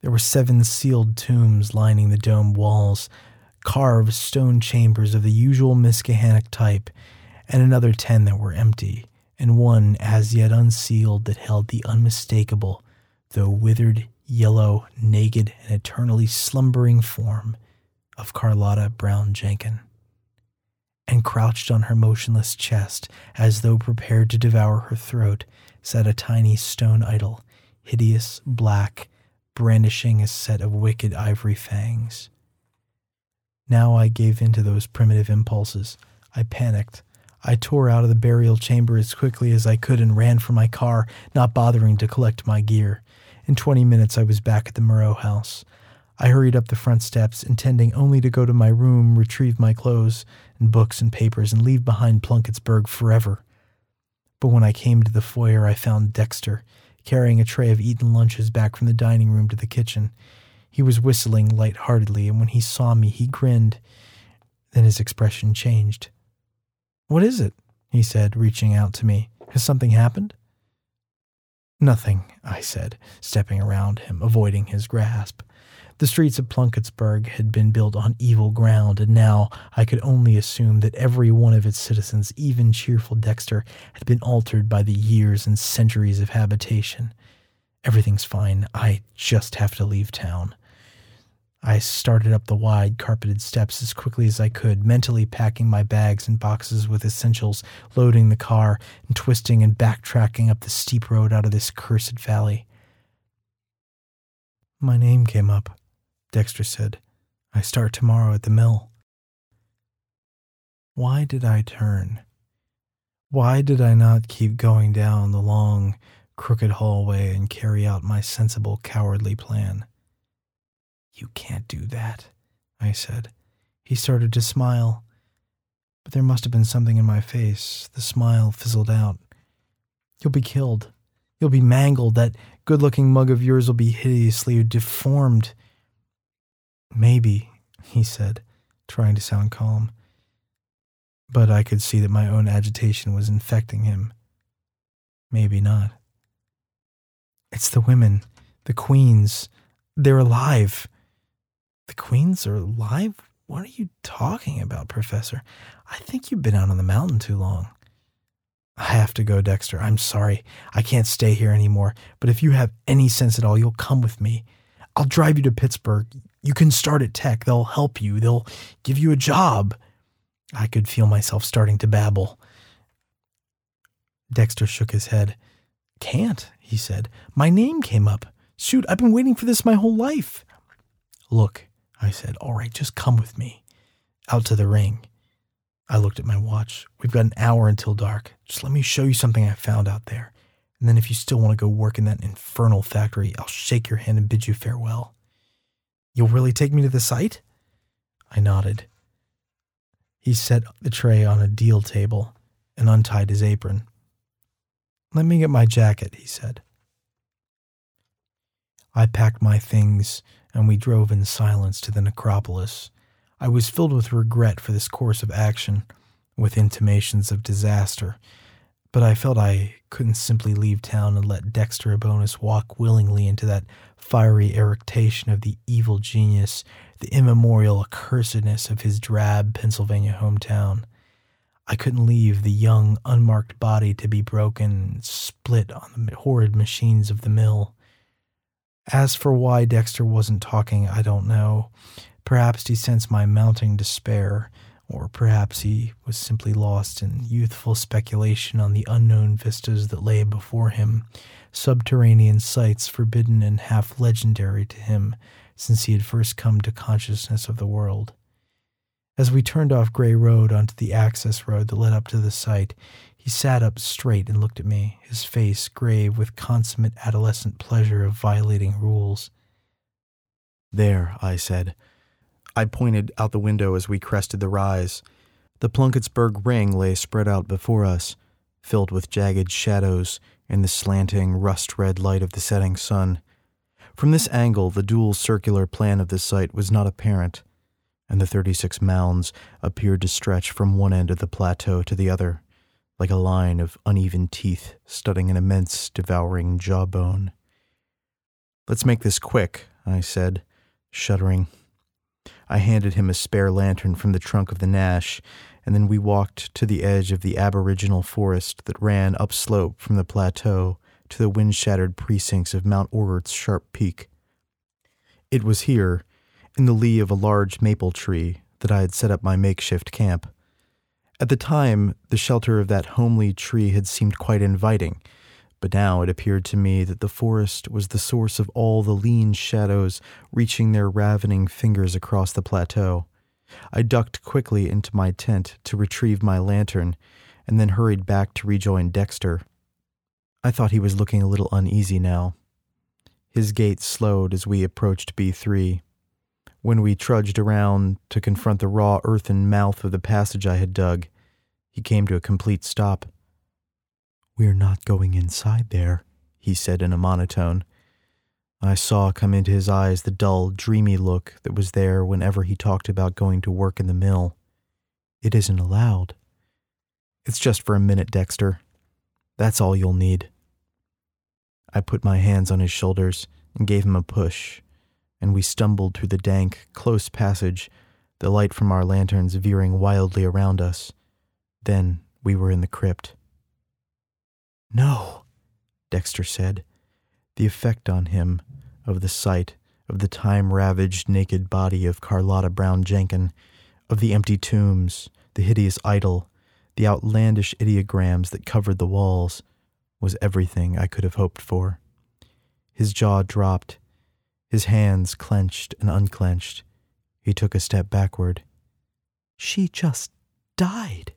There were seven sealed tombs lining the dome walls, carved stone chambers of the usual Miskahannock type, and another ten that were empty, and one as yet unsealed that held the unmistakable, though withered, yellow, naked, and eternally slumbering form of Carlotta Brown Jenkin. And crouched on her motionless chest, as though prepared to devour her throat, sat a tiny stone idol, hideous, black, brandishing a set of wicked ivory fangs. Now I gave in to those primitive impulses. I panicked. I tore out of the burial chamber as quickly as I could and ran for my car, not bothering to collect my gear. In twenty minutes, I was back at the Moreau house. I hurried up the front steps, intending only to go to my room, retrieve my clothes and books and papers, and leave behind Plunkettsburg forever. But when I came to the foyer, I found Dexter carrying a tray of eaten lunches back from the dining room to the kitchen. He was whistling light-heartedly, and when he saw me, he grinned. Then his expression changed. What is it? he said, reaching out to me. Has something happened? Nothing, I said, stepping around him, avoiding his grasp. The streets of Plunkettsburg had been built on evil ground, and now I could only assume that every one of its citizens, even cheerful Dexter, had been altered by the years and centuries of habitation. Everything's fine. I just have to leave town. I started up the wide, carpeted steps as quickly as I could, mentally packing my bags and boxes with essentials, loading the car, and twisting and backtracking up the steep road out of this cursed valley. My name came up. Dexter said. I start tomorrow at the mill. Why did I turn? Why did I not keep going down the long, crooked hallway and carry out my sensible, cowardly plan? You can't do that, I said. He started to smile, but there must have been something in my face. The smile fizzled out. You'll be killed. You'll be mangled. That good looking mug of yours will be hideously deformed. Maybe, he said, trying to sound calm. But I could see that my own agitation was infecting him. Maybe not. It's the women, the queens. They're alive. The queens are alive? What are you talking about, Professor? I think you've been out on the mountain too long. I have to go, Dexter. I'm sorry. I can't stay here anymore. But if you have any sense at all, you'll come with me. I'll drive you to Pittsburgh. You can start at Tech. They'll help you. They'll give you a job. I could feel myself starting to babble. Dexter shook his head. Can't, he said. My name came up. Shoot, I've been waiting for this my whole life. Look, I said, all right, just come with me. Out to the ring. I looked at my watch. We've got an hour until dark. Just let me show you something I found out there. And then if you still want to go work in that infernal factory, I'll shake your hand and bid you farewell. You'll really take me to the site? I nodded. He set the tray on a deal table and untied his apron. Let me get my jacket, he said. I packed my things and we drove in silence to the necropolis. I was filled with regret for this course of action, with intimations of disaster, but I felt I couldn't simply leave town and let Dexter Abonus walk willingly into that fiery eructation of the evil genius, the immemorial accursedness of his drab Pennsylvania hometown. I couldn't leave the young, unmarked body to be broken, split on the horrid machines of the mill. As for why Dexter wasn't talking, I don't know. Perhaps he sensed my mounting despair, or perhaps he was simply lost in youthful speculation on the unknown vistas that lay before him, subterranean sights forbidden and half legendary to him since he had first come to consciousness of the world. As we turned off Gray Road onto the access road that led up to the site, he sat up straight and looked at me, his face grave with consummate adolescent pleasure of violating rules. There, I said. I pointed out the window as we crested the rise. The Plunkettsburg ring lay spread out before us, filled with jagged shadows in the slanting, rust red light of the setting sun. From this angle, the dual circular plan of the site was not apparent, and the 36 mounds appeared to stretch from one end of the plateau to the other like a line of uneven teeth studding an immense, devouring jawbone. Let's make this quick, I said, shuddering. I handed him a spare lantern from the trunk of the Nash, and then we walked to the edge of the aboriginal forest that ran upslope from the plateau to the wind shattered precincts of Mount Orert's sharp peak. It was here, in the lee of a large maple tree, that I had set up my makeshift camp. At the time, the shelter of that homely tree had seemed quite inviting, but now it appeared to me that the forest was the source of all the lean shadows reaching their ravening fingers across the plateau. I ducked quickly into my tent to retrieve my lantern, and then hurried back to rejoin Dexter. I thought he was looking a little uneasy now. His gait slowed as we approached B3. When we trudged around to confront the raw earthen mouth of the passage I had dug, he came to a complete stop. We're not going inside there, he said in a monotone. I saw come into his eyes the dull, dreamy look that was there whenever he talked about going to work in the mill. It isn't allowed. It's just for a minute, Dexter. That's all you'll need. I put my hands on his shoulders and gave him a push, and we stumbled through the dank, close passage, the light from our lanterns veering wildly around us. Then we were in the crypt. No, Dexter said. The effect on him of the sight of the time ravaged naked body of Carlotta Brown Jenkin, of the empty tombs, the hideous idol, the outlandish ideograms that covered the walls, was everything I could have hoped for. His jaw dropped, his hands clenched and unclenched. He took a step backward. She just died.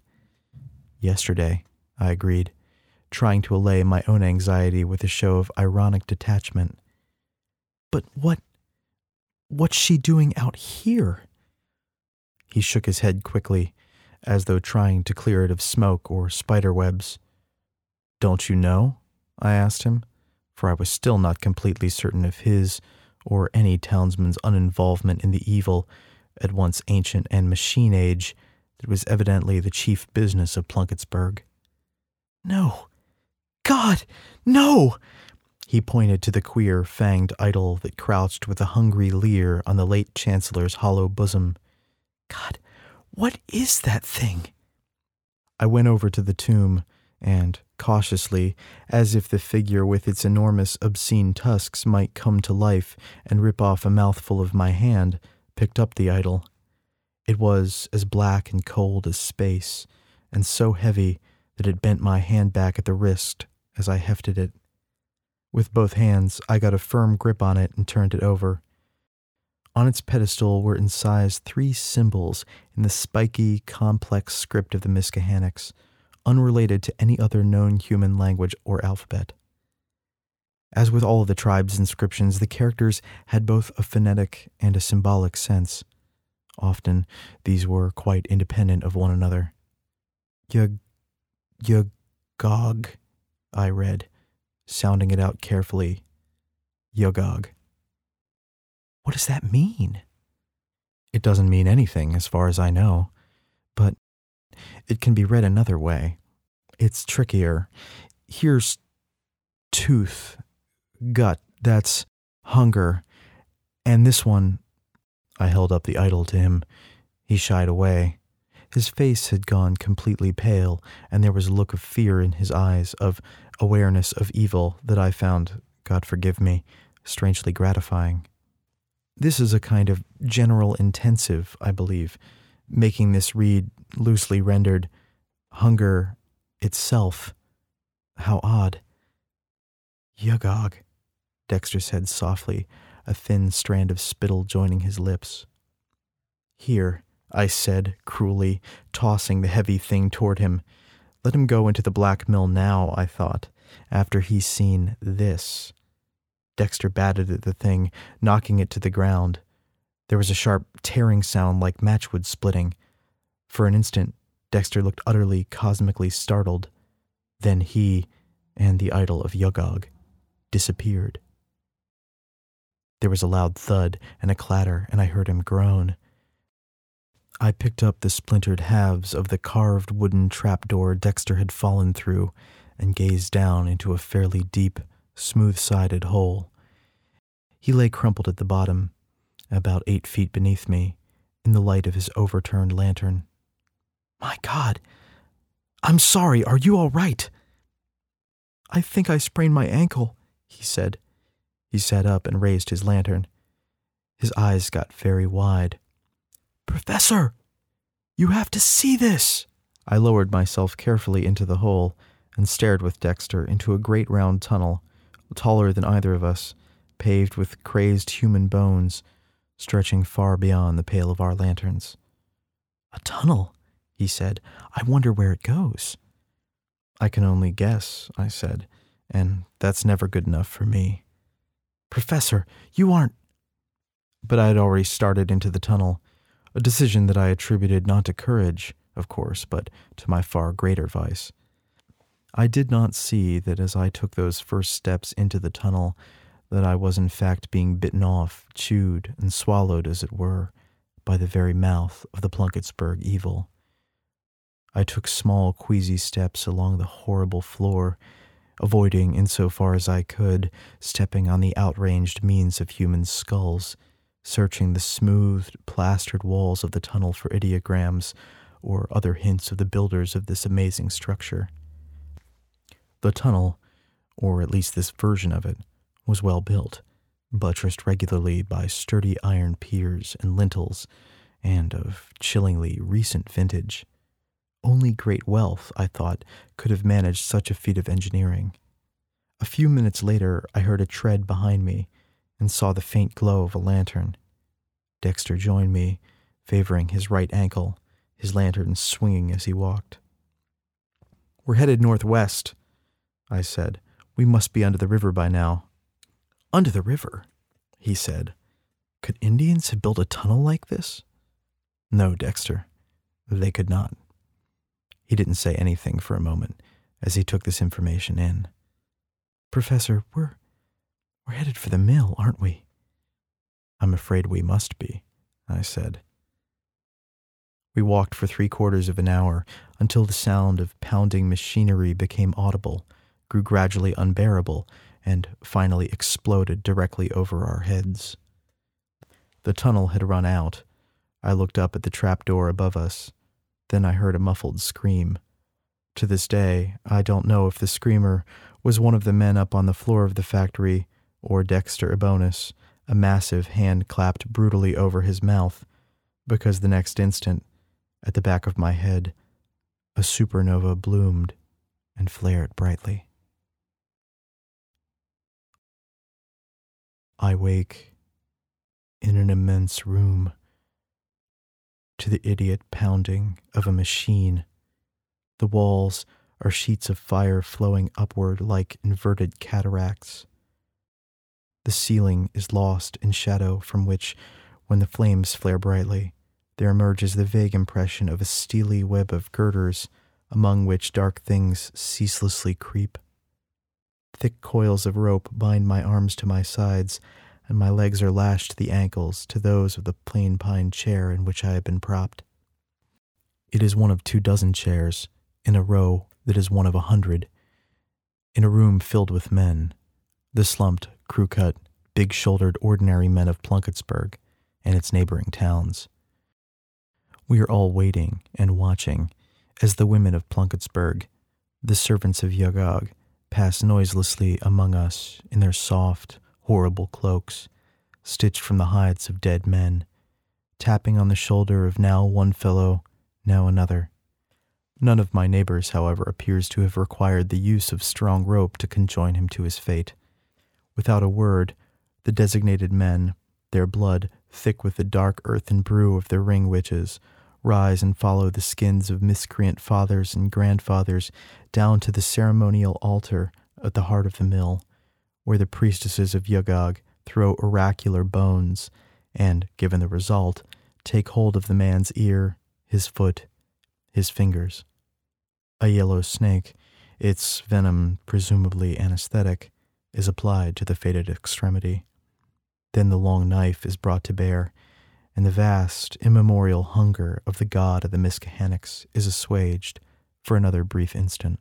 Yesterday, I agreed, trying to allay my own anxiety with a show of ironic detachment. But what. what's she doing out here? He shook his head quickly, as though trying to clear it of smoke or spider webs. Don't you know? I asked him, for I was still not completely certain of his or any townsman's uninvolvement in the evil, at once ancient and machine age, that was evidently the chief business of Plunkettsburg. No! God, no! He pointed to the queer, fanged idol that crouched with a hungry leer on the late Chancellor's hollow bosom. God, what is that thing? I went over to the tomb and, cautiously, as if the figure with its enormous, obscene tusks might come to life and rip off a mouthful of my hand, picked up the idol. It was as black and cold as space, and so heavy that it bent my hand back at the wrist as I hefted it. With both hands, I got a firm grip on it and turned it over. On its pedestal were incised three symbols in the spiky, complex script of the Miskahannocks, unrelated to any other known human language or alphabet. As with all of the tribe's inscriptions, the characters had both a phonetic and a symbolic sense. Often, these were quite independent of one another. Yug, Yugog, I read, sounding it out carefully. Yugog. What does that mean? It doesn't mean anything, as far as I know, but it can be read another way. It's trickier. Here's tooth, gut, that's hunger. And this one, I held up the idol to him. He shied away. His face had gone completely pale, and there was a look of fear in his eyes, of awareness of evil that I found, God forgive me, strangely gratifying. This is a kind of general intensive, I believe, making this read loosely rendered hunger itself. How odd. Yugog, Dexter said softly, a thin strand of spittle joining his lips. Here, I said cruelly, tossing the heavy thing toward him. Let him go into the black mill now, I thought, after he's seen this. Dexter batted at the thing, knocking it to the ground. There was a sharp tearing sound like matchwood splitting. For an instant, Dexter looked utterly, cosmically startled. Then he and the idol of Yugog disappeared. There was a loud thud and a clatter, and I heard him groan. I picked up the splintered halves of the carved wooden trapdoor Dexter had fallen through and gazed down into a fairly deep, smooth sided hole. He lay crumpled at the bottom, about eight feet beneath me, in the light of his overturned lantern. My God! I'm sorry, are you all right? I think I sprained my ankle, he said. He sat up and raised his lantern. His eyes got very wide. Professor, you have to see this. I lowered myself carefully into the hole and stared with Dexter into a great round tunnel, taller than either of us, paved with crazed human bones, stretching far beyond the pale of our lanterns. A tunnel, he said. I wonder where it goes. I can only guess, I said, and that's never good enough for me. Professor, you aren't. But I had already started into the tunnel, a decision that I attributed not to courage, of course, but to my far greater vice. I did not see that as I took those first steps into the tunnel, that I was in fact being bitten off, chewed, and swallowed, as it were, by the very mouth of the Plunkettsburg evil. I took small, queasy steps along the horrible floor, avoiding, in so far as I could, stepping on the outranged means of human skulls, searching the smoothed, plastered walls of the tunnel for ideograms or other hints of the builders of this amazing structure. The tunnel, or at least this version of it, was well built, buttressed regularly by sturdy iron piers and lintels, and of chillingly recent vintage. Only great wealth, I thought, could have managed such a feat of engineering. A few minutes later, I heard a tread behind me and saw the faint glow of a lantern. Dexter joined me, favoring his right ankle, his lantern swinging as he walked. We're headed northwest, I said. We must be under the river by now. Under the river, he said. Could Indians have built a tunnel like this? No, Dexter, they could not. He didn't say anything for a moment as he took this information in. Professor, we're We're headed for the mill, aren't we? I'm afraid we must be, I said. We walked for three quarters of an hour until the sound of pounding machinery became audible, grew gradually unbearable, and finally exploded directly over our heads. The tunnel had run out. I looked up at the trap door above us. Then I heard a muffled scream. To this day, I don't know if the screamer was one of the men up on the floor of the factory or Dexter Ebonis, a massive hand clapped brutally over his mouth, because the next instant at the back of my head, a supernova bloomed and flared brightly. I wake in an immense room to the idiot pounding of a machine. The walls are sheets of fire flowing upward like inverted cataracts. The ceiling is lost in shadow from which, when the flames flare brightly, there emerges the vague impression of a steely web of girders among which dark things ceaselessly creep. Thick coils of rope bind my arms to my sides, and my legs are lashed to the ankles to those of the plain pine chair in which I have been propped. It is one of two dozen chairs, in a row that is one of a hundred, in a room filled with men, the slumped, crew cut, big shouldered, ordinary men of Plunkettsburg and its neighboring towns. We are all waiting and watching as the women of Plunkettsburg, the servants of Yugog, pass noiselessly among us in their soft, horrible cloaks, stitched from the hides of dead men, tapping on the shoulder of now one fellow, now another. None of my neighbors, however, appears to have required the use of strong rope to conjoin him to his fate. Without a word, the designated men, their blood thick with the dark earthen brew of their ring witches, rise and follow the skins of miscreant fathers and grandfathers down to the ceremonial altar at the heart of the mill, where the priestesses of Yugog throw oracular bones and, given the result, take hold of the man's ear, his foot, his fingers. A yellow snake, its venom presumably anesthetic, is applied to the fated extremity. Then the long knife is brought to bear and the vast, immemorial hunger of the god of the Miskahannocks is assuaged for another brief instant.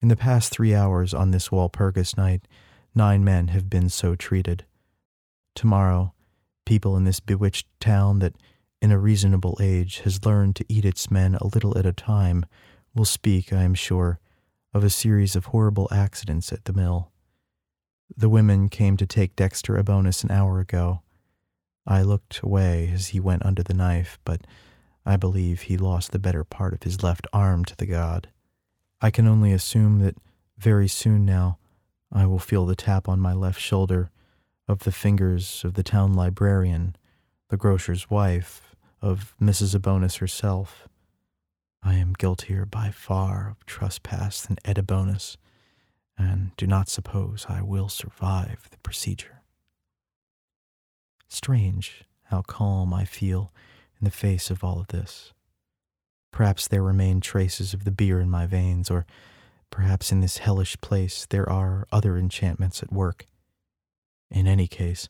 In the past three hours on this Walpurgis night, nine men have been so treated. Tomorrow, people in this bewitched town that, in a reasonable age, has learned to eat its men a little at a time, will speak, I am sure, of a series of horrible accidents at the mill. The women came to take Dexter Ebonis an hour ago I looked away as he went under the knife, but I believe he lost the better part of his left arm to the god. I can only assume that very soon now I will feel the tap on my left shoulder of the fingers of the town librarian, the grocer's wife, of Mrs. Ebonis herself. I am guiltier by far of trespass than Ed Ebonis, and do not suppose I will survive the procedure. Strange how calm I feel in the face of all of this. Perhaps there remain traces of the beer in my veins, or perhaps in this hellish place there are other enchantments at work. In any case,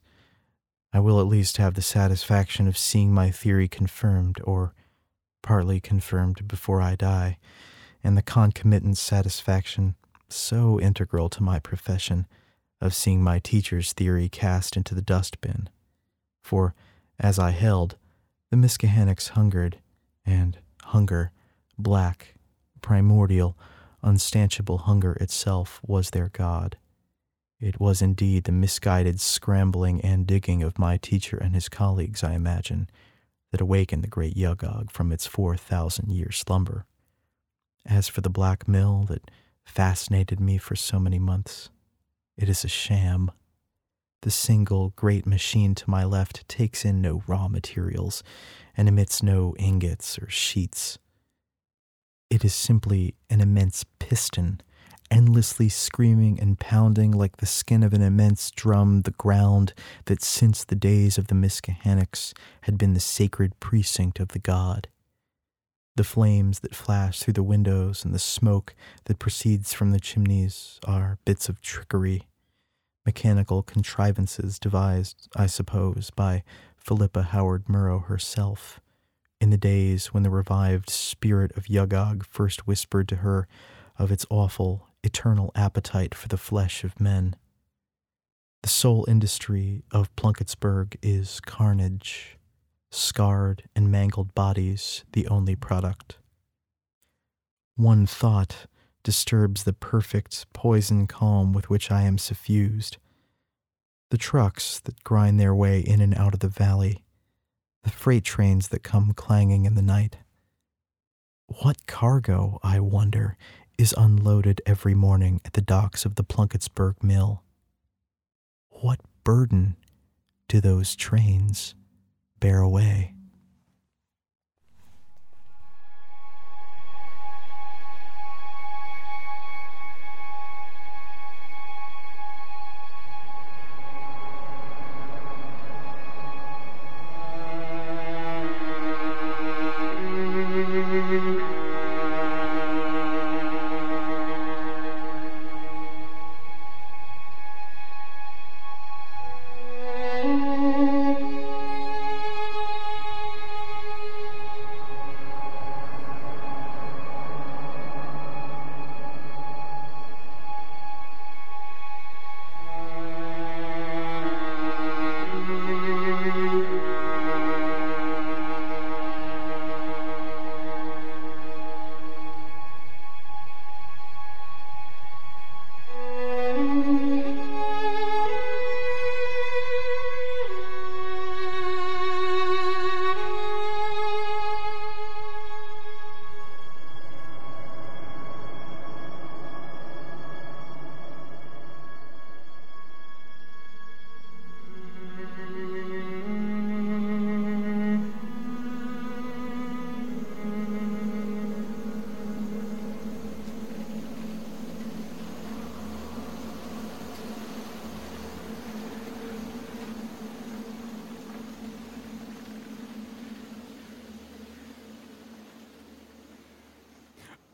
I will at least have the satisfaction of seeing my theory confirmed or partly confirmed before I die, and the concomitant satisfaction, so integral to my profession, of seeing my teacher's theory cast into the dustbin for, as I held, the Miskahannocks hungered, and hunger, black, primordial, unstanchable hunger itself, was their god. It was indeed the misguided scrambling and digging of my teacher and his colleagues, I imagine, that awakened the great Yugog from its four thousand year slumber. As for the black mill that fascinated me for so many months, it is a sham. The single great machine to my left takes in no raw materials and emits no ingots or sheets. It is simply an immense piston, endlessly screaming and pounding like the skin of an immense drum the ground that since the days of the Miskahannocks had been the sacred precinct of the god. The flames that flash through the windows and the smoke that proceeds from the chimneys are bits of trickery mechanical contrivances devised, I suppose, by Philippa Howard Murrow herself, in the days when the revived spirit of Yugog first whispered to her of its awful, eternal appetite for the flesh of men. The sole industry of Plunkettsburg is carnage, scarred and mangled bodies the only product. One thought disturbs the perfect poison calm with which I am suffused. The trucks that grind their way in and out of the valley, the freight trains that come clanging in the night. What cargo, I wonder, is unloaded every morning at the docks of the Plunkettsburg mill? What burden do those trains bear away?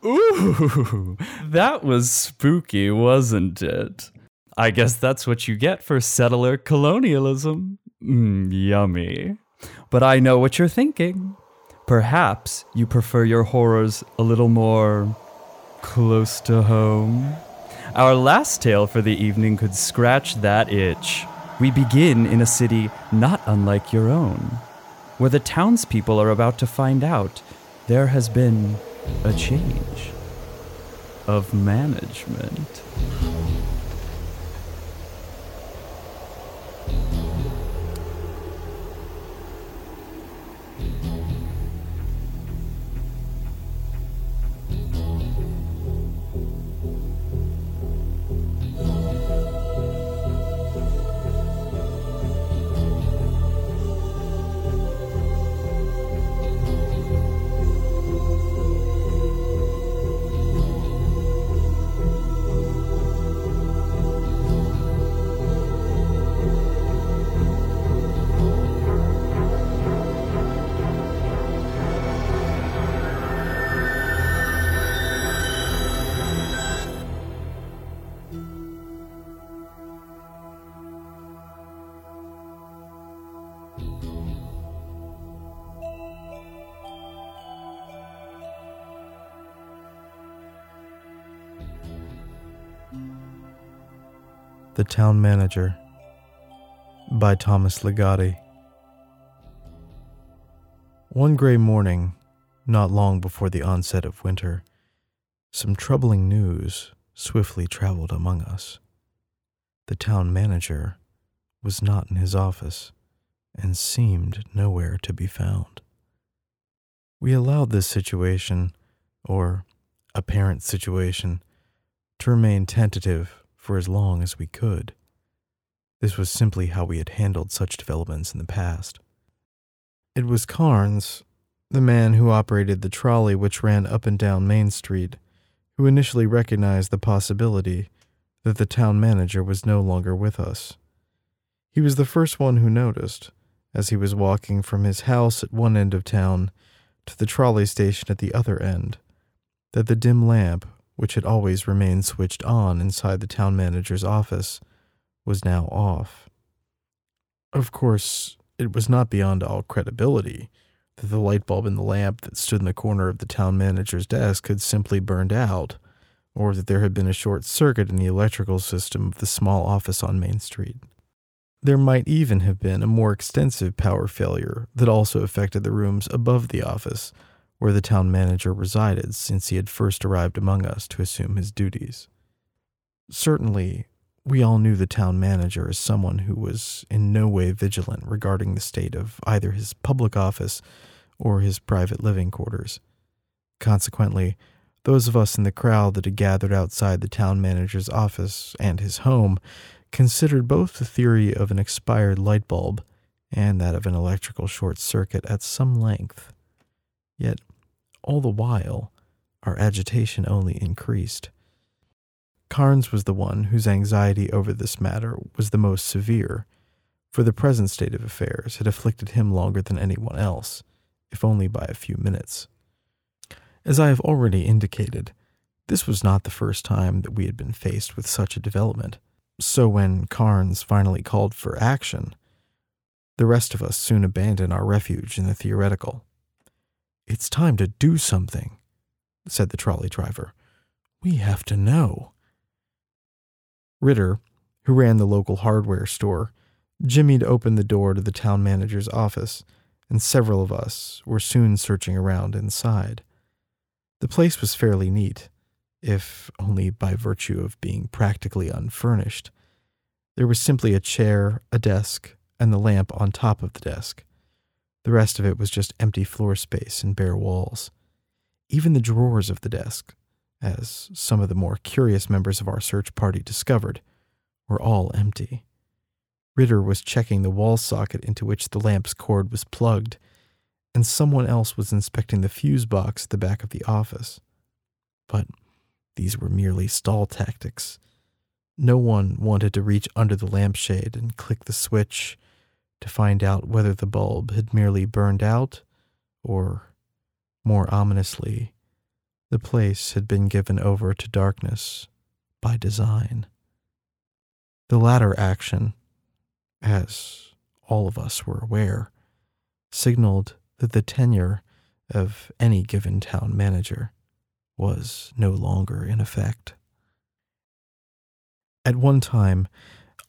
Ooh, that was spooky, wasn't it? I guess that's what you get for settler colonialism. Mm, yummy. But I know what you're thinking. Perhaps you prefer your horrors a little more close to home. Our last tale for the evening could scratch that itch. We begin in a city not unlike your own, where the townspeople are about to find out there has been a change of management. The Town Manager by Thomas Ligotti. One gray morning, not long before the onset of winter, some troubling news swiftly traveled among us. The town manager was not in his office and seemed nowhere to be found. We allowed this situation, or apparent situation, to remain tentative for as long as we could. This was simply how we had handled such developments in the past. It was Carnes, the man who operated the trolley which ran up and down Main Street, who initially recognized the possibility that the town manager was no longer with us. He was the first one who noticed, as he was walking from his house at one end of town to the trolley station at the other end, that the dim lamp which had always remained switched on inside the town manager's office, was now off. Of course, it was not beyond all credibility that the light bulb in the lamp that stood in the corner of the town manager's desk had simply burned out, or that there had been a short circuit in the electrical system of the small office on Main Street. There might even have been a more extensive power failure that also affected the rooms above the office, where the town manager resided since he had first arrived among us to assume his duties. Certainly, we all knew the town manager as someone who was in no way vigilant regarding the state of either his public office or his private living quarters. Consequently, those of us in the crowd that had gathered outside the town manager's office and his home considered both the theory of an expired light bulb and that of an electrical short circuit at some length. Yet, all the while, our agitation only increased. Carnes was the one whose anxiety over this matter was the most severe, for the present state of affairs had afflicted him longer than anyone else, if only by a few minutes. As I have already indicated, this was not the first time that we had been faced with such a development. So when Carnes finally called for action, the rest of us soon abandoned our refuge in the theoretical. It's time to do something, said the trolley driver. We have to know. Ritter, who ran the local hardware store, jimmied open the door to the town manager's office, and several of us were soon searching around inside. The place was fairly neat, if only by virtue of being practically unfurnished. There was simply a chair, a desk, and the lamp on top of the desk. The rest of it was just empty floor space and bare walls. Even the drawers of the desk, as some of the more curious members of our search party discovered, were all empty. Ritter was checking the wall socket into which the lamp's cord was plugged, and someone else was inspecting the fuse box at the back of the office. But these were merely stall tactics. No one wanted to reach under the lampshade and click the switch to find out whether the bulb had merely burned out or, more ominously, the place had been given over to darkness by design. The latter action, as all of us were aware, signaled that the tenure of any given town manager was no longer in effect. At one time,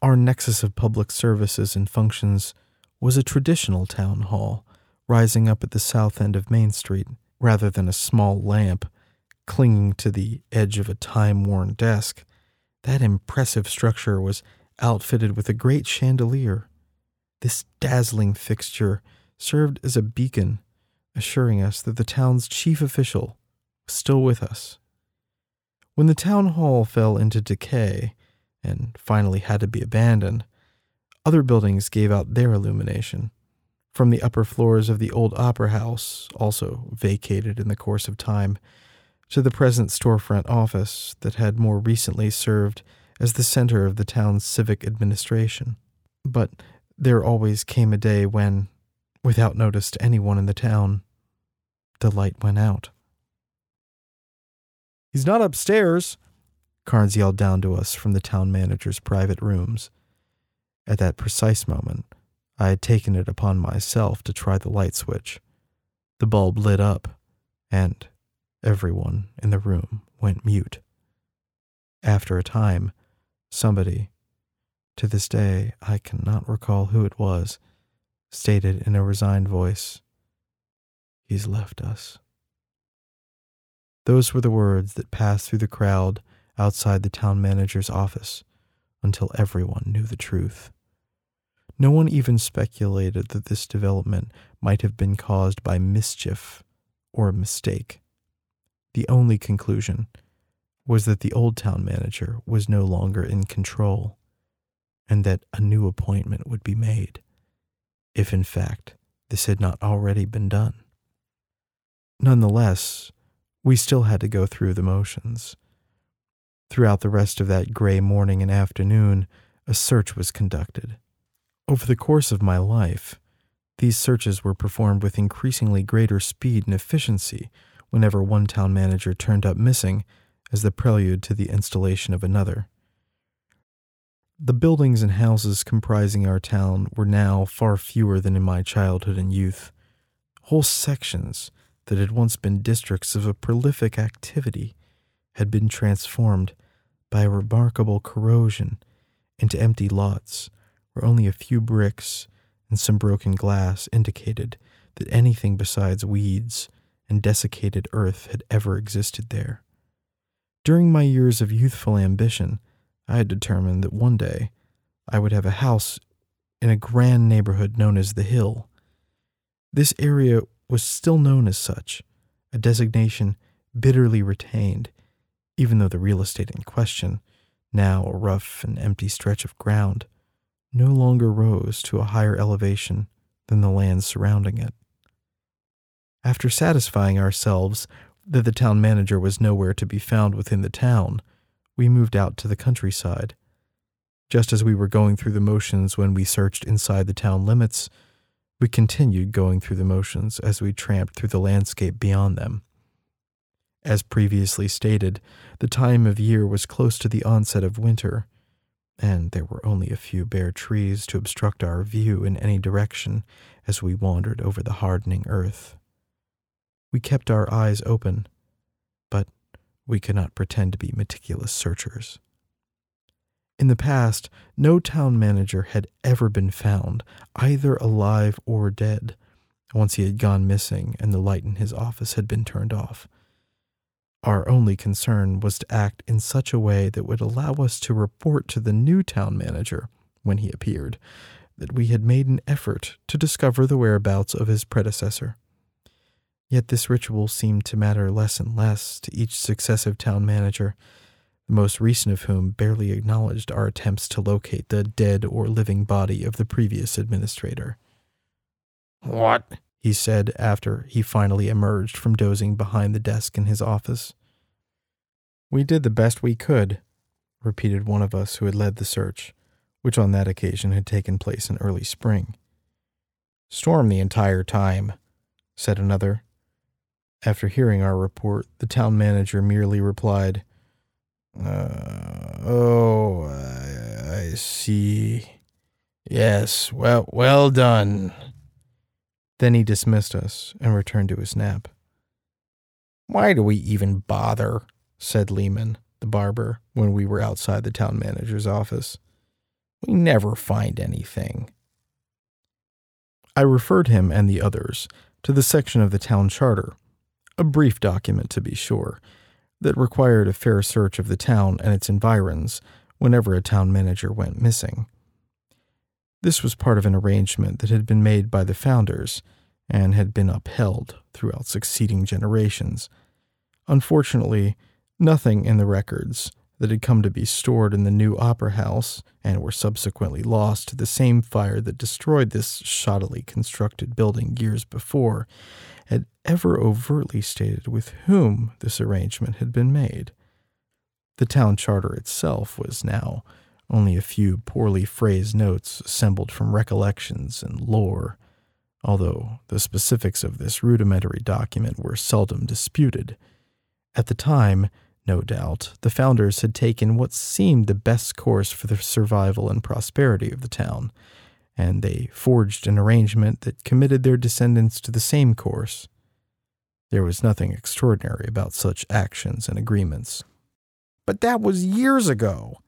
our nexus of public services and functions was a traditional town hall rising up at the south end of Main Street rather than a small lamp clinging to the edge of a time worn desk. That impressive structure was outfitted with a great chandelier. This dazzling fixture served as a beacon, assuring us that the town's chief official was still with us. When the town hall fell into decay and finally had to be abandoned, other buildings gave out their illumination. From the upper floors of the old opera house, also vacated in the course of time, to the present storefront office that had more recently served as the center of the town's civic administration. But there always came a day when, without notice to anyone in the town, the light went out. He's not upstairs, Carnes yelled down to us from the town manager's private rooms. At that precise moment, I had taken it upon myself to try the light switch. The bulb lit up, and everyone in the room went mute. After a time, somebody, to this day I cannot recall who it was, stated in a resigned voice, He's left us. Those were the words that passed through the crowd outside the town manager's office until everyone knew the truth. No one even speculated that this development might have been caused by mischief or a mistake. The only conclusion was that the old town manager was no longer in control and that a new appointment would be made, if in fact this had not already been done. Nonetheless, we still had to go through the motions. Throughout the rest of that gray morning and afternoon, a search was conducted. Over the course of my life, these searches were performed with increasingly greater speed and efficiency whenever one town manager turned up missing as the prelude to the installation of another. The buildings and houses comprising our town were now far fewer than in my childhood and youth. Whole sections that had once been districts of a prolific activity had been transformed by a remarkable corrosion into empty lots where only a few bricks and some broken glass indicated that anything besides weeds and desiccated earth had ever existed there. During my years of youthful ambition, I had determined that one day I would have a house in a grand neighborhood known as the Hill. This area was still known as such, a designation bitterly retained, even though the real estate in question, now a rough and empty stretch of ground, no longer rose to a higher elevation than the lands surrounding it. After satisfying ourselves that the town manager was nowhere to be found within the town, we moved out to the countryside. Just as we were going through the motions when we searched inside the town limits, we continued going through the motions as we tramped through the landscape beyond them. As previously stated, the time of year was close to the onset of winter, and there were only a few bare trees to obstruct our view in any direction as we wandered over the hardening earth. We kept our eyes open, but we could not pretend to be meticulous searchers. In the past, no town manager had ever been found, either alive or dead, once he had gone missing and the light in his office had been turned off. Our only concern was to act in such a way that would allow us to report to the new town manager, when he appeared, that we had made an effort to discover the whereabouts of his predecessor. Yet this ritual seemed to matter less and less to each successive town manager the most recent of whom barely acknowledged our attempts to locate the dead or living body of the previous administrator. What? He said after he finally emerged from dozing behind the desk in his office. We did the best we could, repeated one of us who had led the search, which on that occasion had taken place in early spring. Storm the entire time, said another. After hearing our report, the town manager merely replied, uh, oh, I, I see. Yes, well, well done. Then he dismissed us and returned to his nap. Why do we even bother? said Lehman, the barber, when we were outside the town manager's office. We never find anything. I referred him and the others to the section of the town charter, a brief document to be sure, that required a fair search of the town and its environs whenever a town manager went missing. This was part of an arrangement that had been made by the founders and had been upheld throughout succeeding generations. Unfortunately, nothing in the records that had come to be stored in the new opera house and were subsequently lost to the same fire that destroyed this shoddily constructed building years before had ever overtly stated with whom this arrangement had been made. The town charter itself was now only a few poorly phrased notes assembled from recollections and lore, although the specifics of this rudimentary document were seldom disputed. At the time, no doubt, the founders had taken what seemed the best course for the survival and prosperity of the town, and they forged an arrangement that committed their descendants to the same course. There was nothing extraordinary about such actions and agreements. But that was years ago,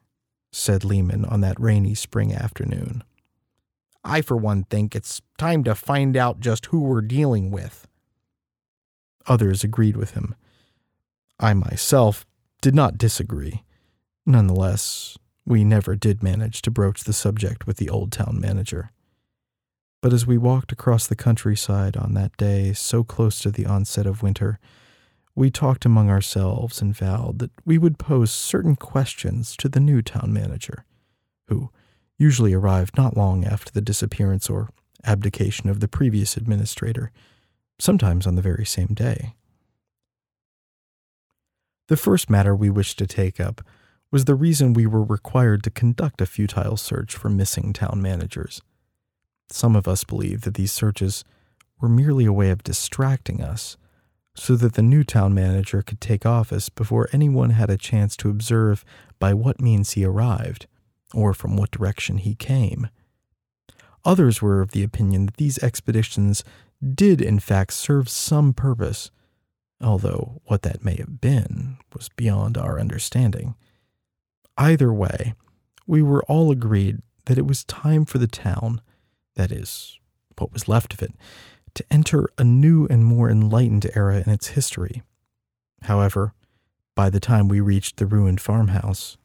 said Lehman on that rainy spring afternoon. I, for one, think it's time to find out just who we're dealing with. Others agreed with him. I myself did not disagree. Nonetheless, we never did manage to broach the subject with the old town manager. But as we walked across the countryside on that day, so close to the onset of winter, we talked among ourselves and vowed that we would pose certain questions to the new town manager, who usually arrived not long after the disappearance or abdication of the previous administrator, sometimes on the very same day. The first matter we wished to take up was the reason we were required to conduct a futile search for missing town managers. Some of us believed that these searches were merely a way of distracting us so that the new town manager could take office before anyone had a chance to observe by what means he arrived, or from what direction he came. Others were of the opinion that these expeditions did, in fact, serve some purpose, although what that may have been was beyond our understanding. Either way, we were all agreed that it was time for the town, that is, what was left of it, to enter a new and more enlightened era in its history. However, by the time we reached the ruined farmhouse,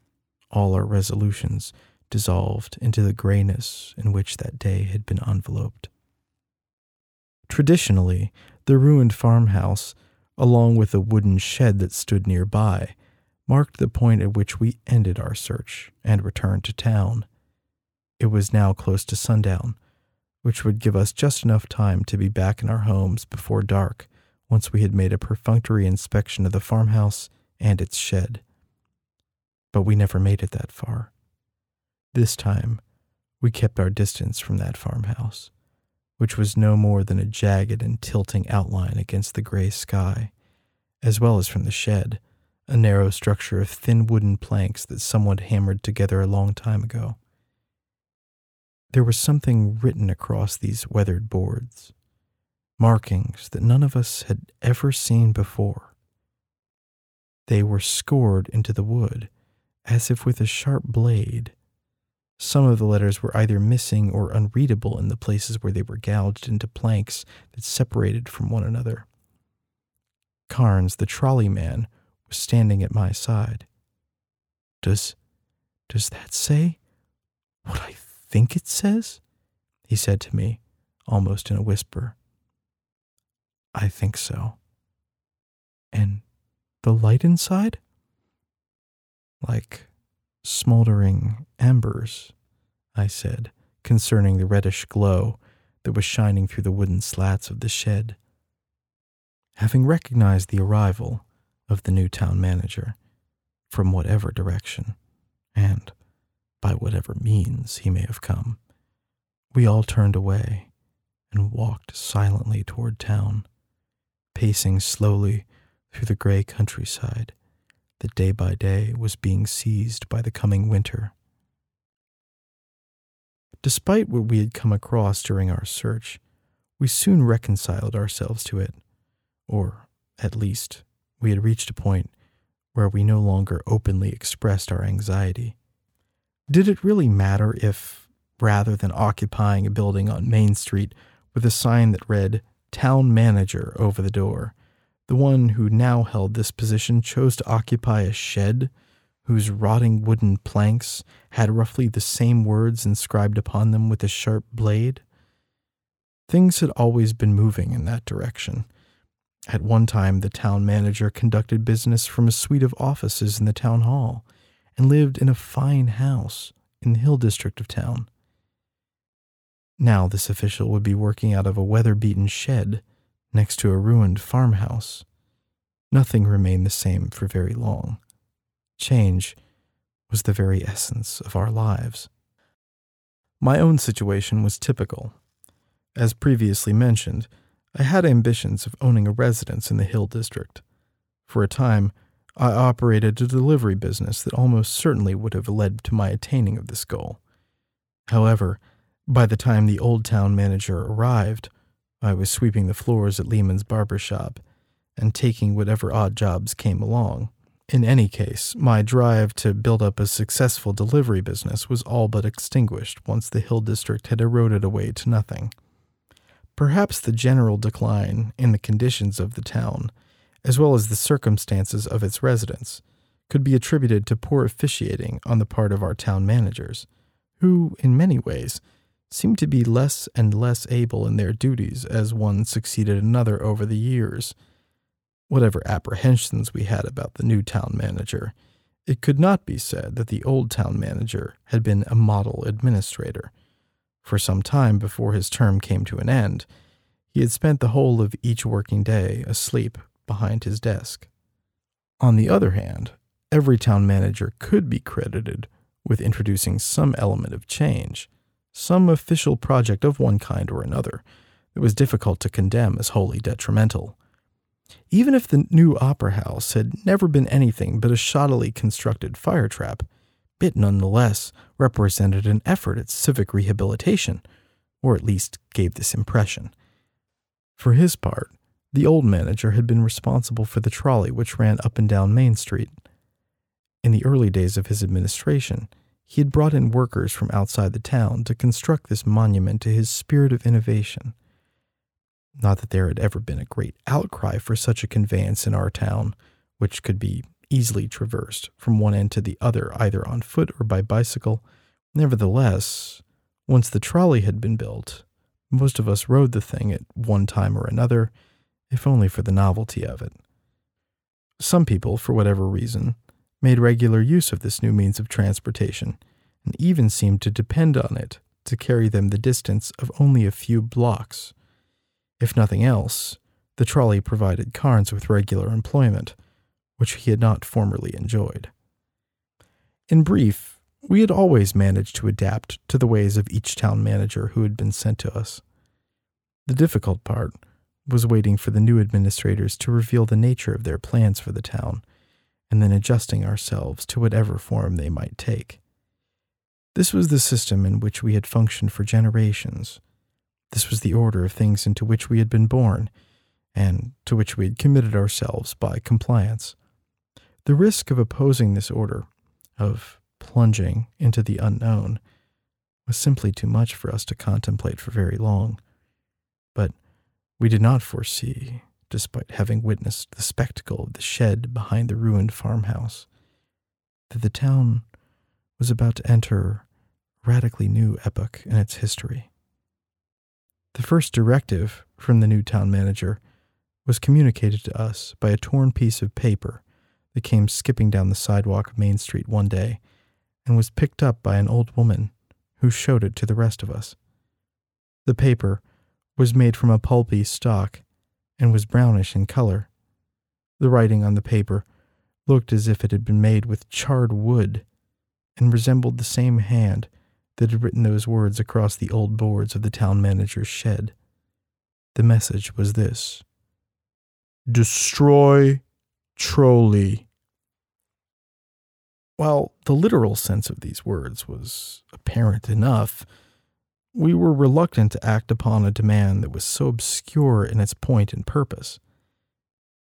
all our resolutions dissolved into the grayness in which that day had been enveloped. Traditionally, the ruined farmhouse, along with a wooden shed that stood nearby, marked the point at which we ended our search and returned to town. It was now close to sundown, which would give us just enough time to be back in our homes before dark once we had made a perfunctory inspection of the farmhouse and its shed. But we never made it that far. This time, we kept our distance from that farmhouse, which was no more than a jagged and tilting outline against the gray sky, as well as from the shed a narrow structure of thin wooden planks that someone hammered together a long time ago. There was something written across these weathered boards, markings that none of us had ever seen before. They were scored into the wood as if with a sharp blade. Some of the letters were either missing or unreadable in the places where they were gouged into planks that separated from one another. Carnes, the trolley man, was standing at my side. Does does that say what I think it says? he said to me, almost in a whisper. I think so. And the light inside? Like smoldering embers, I said, concerning the reddish glow that was shining through the wooden slats of the shed. Having recognized the arrival, of the new town manager, from whatever direction, and by whatever means he may have come. We all turned away and walked silently toward town, pacing slowly through the gray countryside that day by day was being seized by the coming winter. Despite what we had come across during our search, we soon reconciled ourselves to it, or at least we had reached a point where we no longer openly expressed our anxiety. Did it really matter if, rather than occupying a building on Main Street with a sign that read Town Manager over the door, the one who now held this position chose to occupy a shed whose rotting wooden planks had roughly the same words inscribed upon them with a sharp blade? Things had always been moving in that direction at one time, the town manager conducted business from a suite of offices in the town hall and lived in a fine house in the hill district of town. Now, this official would be working out of a weather beaten shed next to a ruined farmhouse. Nothing remained the same for very long. Change was the very essence of our lives. My own situation was typical. As previously mentioned, I had ambitions of owning a residence in the Hill District. For a time, I operated a delivery business that almost certainly would have led to my attaining of this goal. However, by the time the Old Town manager arrived, I was sweeping the floors at Lehman's barber shop and taking whatever odd jobs came along. In any case, my drive to build up a successful delivery business was all but extinguished once the Hill District had eroded away to nothing. Perhaps the general decline in the conditions of the town, as well as the circumstances of its residents, could be attributed to poor officiating on the part of our town managers, who, in many ways, seemed to be less and less able in their duties as one succeeded another over the years. Whatever apprehensions we had about the new town manager, it could not be said that the old town manager had been a model administrator for some time before his term came to an end, he had spent the whole of each working day asleep behind his desk. On the other hand, every town manager could be credited with introducing some element of change, some official project of one kind or another that was difficult to condemn as wholly detrimental. Even if the new opera house had never been anything but a shoddily constructed fire trap, it nonetheless represented an effort at civic rehabilitation, or at least gave this impression. For his part, the old manager had been responsible for the trolley which ran up and down Main Street. In the early days of his administration, he had brought in workers from outside the town to construct this monument to his spirit of innovation. Not that there had ever been a great outcry for such a conveyance in our town, which could be easily traversed from one end to the other, either on foot or by bicycle. Nevertheless, once the trolley had been built, most of us rode the thing at one time or another, if only for the novelty of it. Some people, for whatever reason, made regular use of this new means of transportation, and even seemed to depend on it to carry them the distance of only a few blocks. If nothing else, the trolley provided Carnes with regular employment, which he had not formerly enjoyed. In brief, we had always managed to adapt to the ways of each town manager who had been sent to us. The difficult part was waiting for the new administrators to reveal the nature of their plans for the town and then adjusting ourselves to whatever form they might take. This was the system in which we had functioned for generations. This was the order of things into which we had been born, and to which we had committed ourselves by compliance. The risk of opposing this order, of plunging into the unknown, was simply too much for us to contemplate for very long. But we did not foresee despite having witnessed the spectacle of the shed behind the ruined farmhouse, that the town was about to enter a radically new epoch in its history. The first directive from the new town manager was communicated to us by a torn piece of paper that came skipping down the sidewalk of Main Street one day and was picked up by an old woman who showed it to the rest of us. The paper was made from a pulpy stock and was brownish in color. The writing on the paper looked as if it had been made with charred wood and resembled the same hand that had written those words across the old boards of the town manager's shed. The message was this Destroy Trolley. While the literal sense of these words was apparent enough, we were reluctant to act upon a demand that was so obscure in its point and purpose.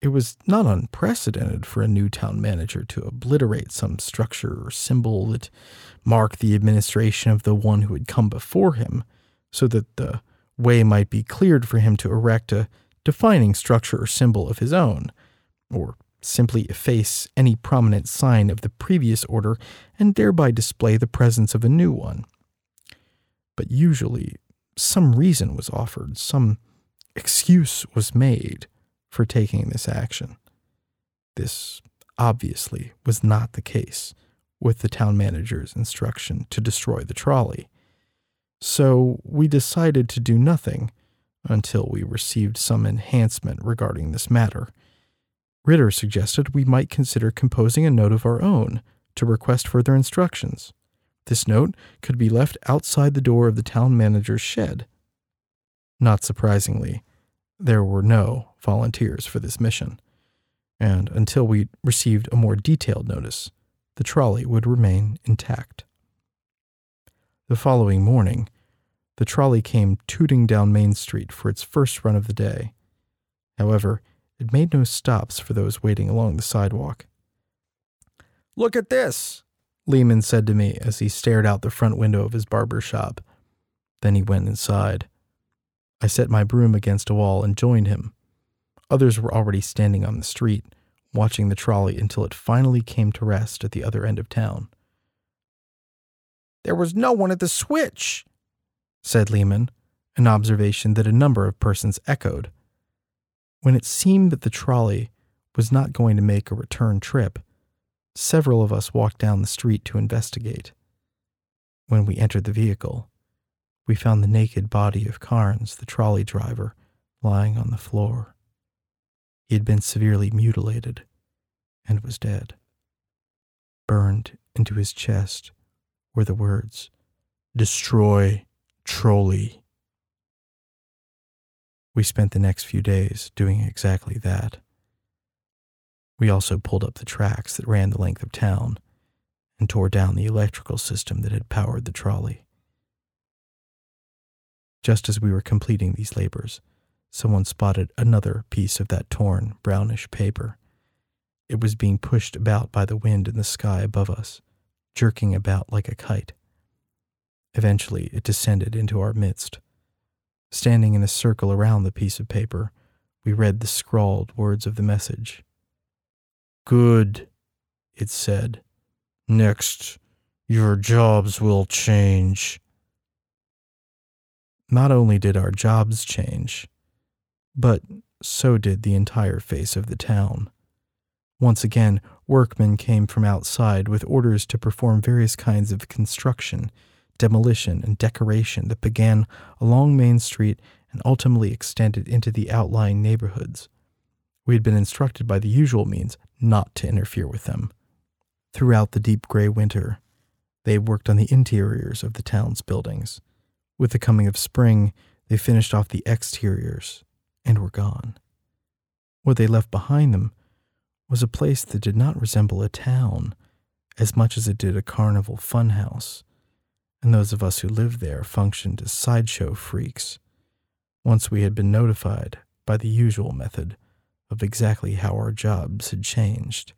It was not unprecedented for a new town manager to obliterate some structure or symbol that marked the administration of the one who had come before him, so that the way might be cleared for him to erect a defining structure or symbol of his own, or simply efface any prominent sign of the previous order and thereby display the presence of a new one but usually some reason was offered, some excuse was made for taking this action. This obviously was not the case with the town manager's instruction to destroy the trolley. So we decided to do nothing until we received some enhancement regarding this matter. Ritter suggested we might consider composing a note of our own to request further instructions. This note could be left outside the door of the town manager's shed. Not surprisingly, there were no volunteers for this mission, and until we received a more detailed notice, the trolley would remain intact. The following morning, the trolley came tooting down Main Street for its first run of the day. However, it made no stops for those waiting along the sidewalk. Look at this, Lehman said to me as he stared out the front window of his barber shop. Then he went inside. I set my broom against a wall and joined him. Others were already standing on the street, watching the trolley until it finally came to rest at the other end of town. There was no one at the switch, said Lehman, an observation that a number of persons echoed. When it seemed that the trolley was not going to make a return trip, Several of us walked down the street to investigate. When we entered the vehicle, we found the naked body of Carnes, the trolley driver, lying on the floor. He had been severely mutilated and was dead. Burned into his chest were the words, Destroy Trolley. We spent the next few days doing exactly that. We also pulled up the tracks that ran the length of town and tore down the electrical system that had powered the trolley. Just as we were completing these labors, someone spotted another piece of that torn, brownish paper. It was being pushed about by the wind in the sky above us, jerking about like a kite. Eventually, it descended into our midst. Standing in a circle around the piece of paper, we read the scrawled words of the message. Good, it said. Next, your jobs will change. Not only did our jobs change, but so did the entire face of the town. Once again, workmen came from outside with orders to perform various kinds of construction, demolition, and decoration that began along Main Street and ultimately extended into the outlying neighborhoods. We had been instructed by the usual means not to interfere with them. Throughout the deep gray winter, they worked on the interiors of the town's buildings. With the coming of spring, they finished off the exteriors and were gone. What they left behind them was a place that did not resemble a town as much as it did a carnival funhouse, and those of us who lived there functioned as sideshow freaks. Once we had been notified by the usual method of exactly how our jobs had changed.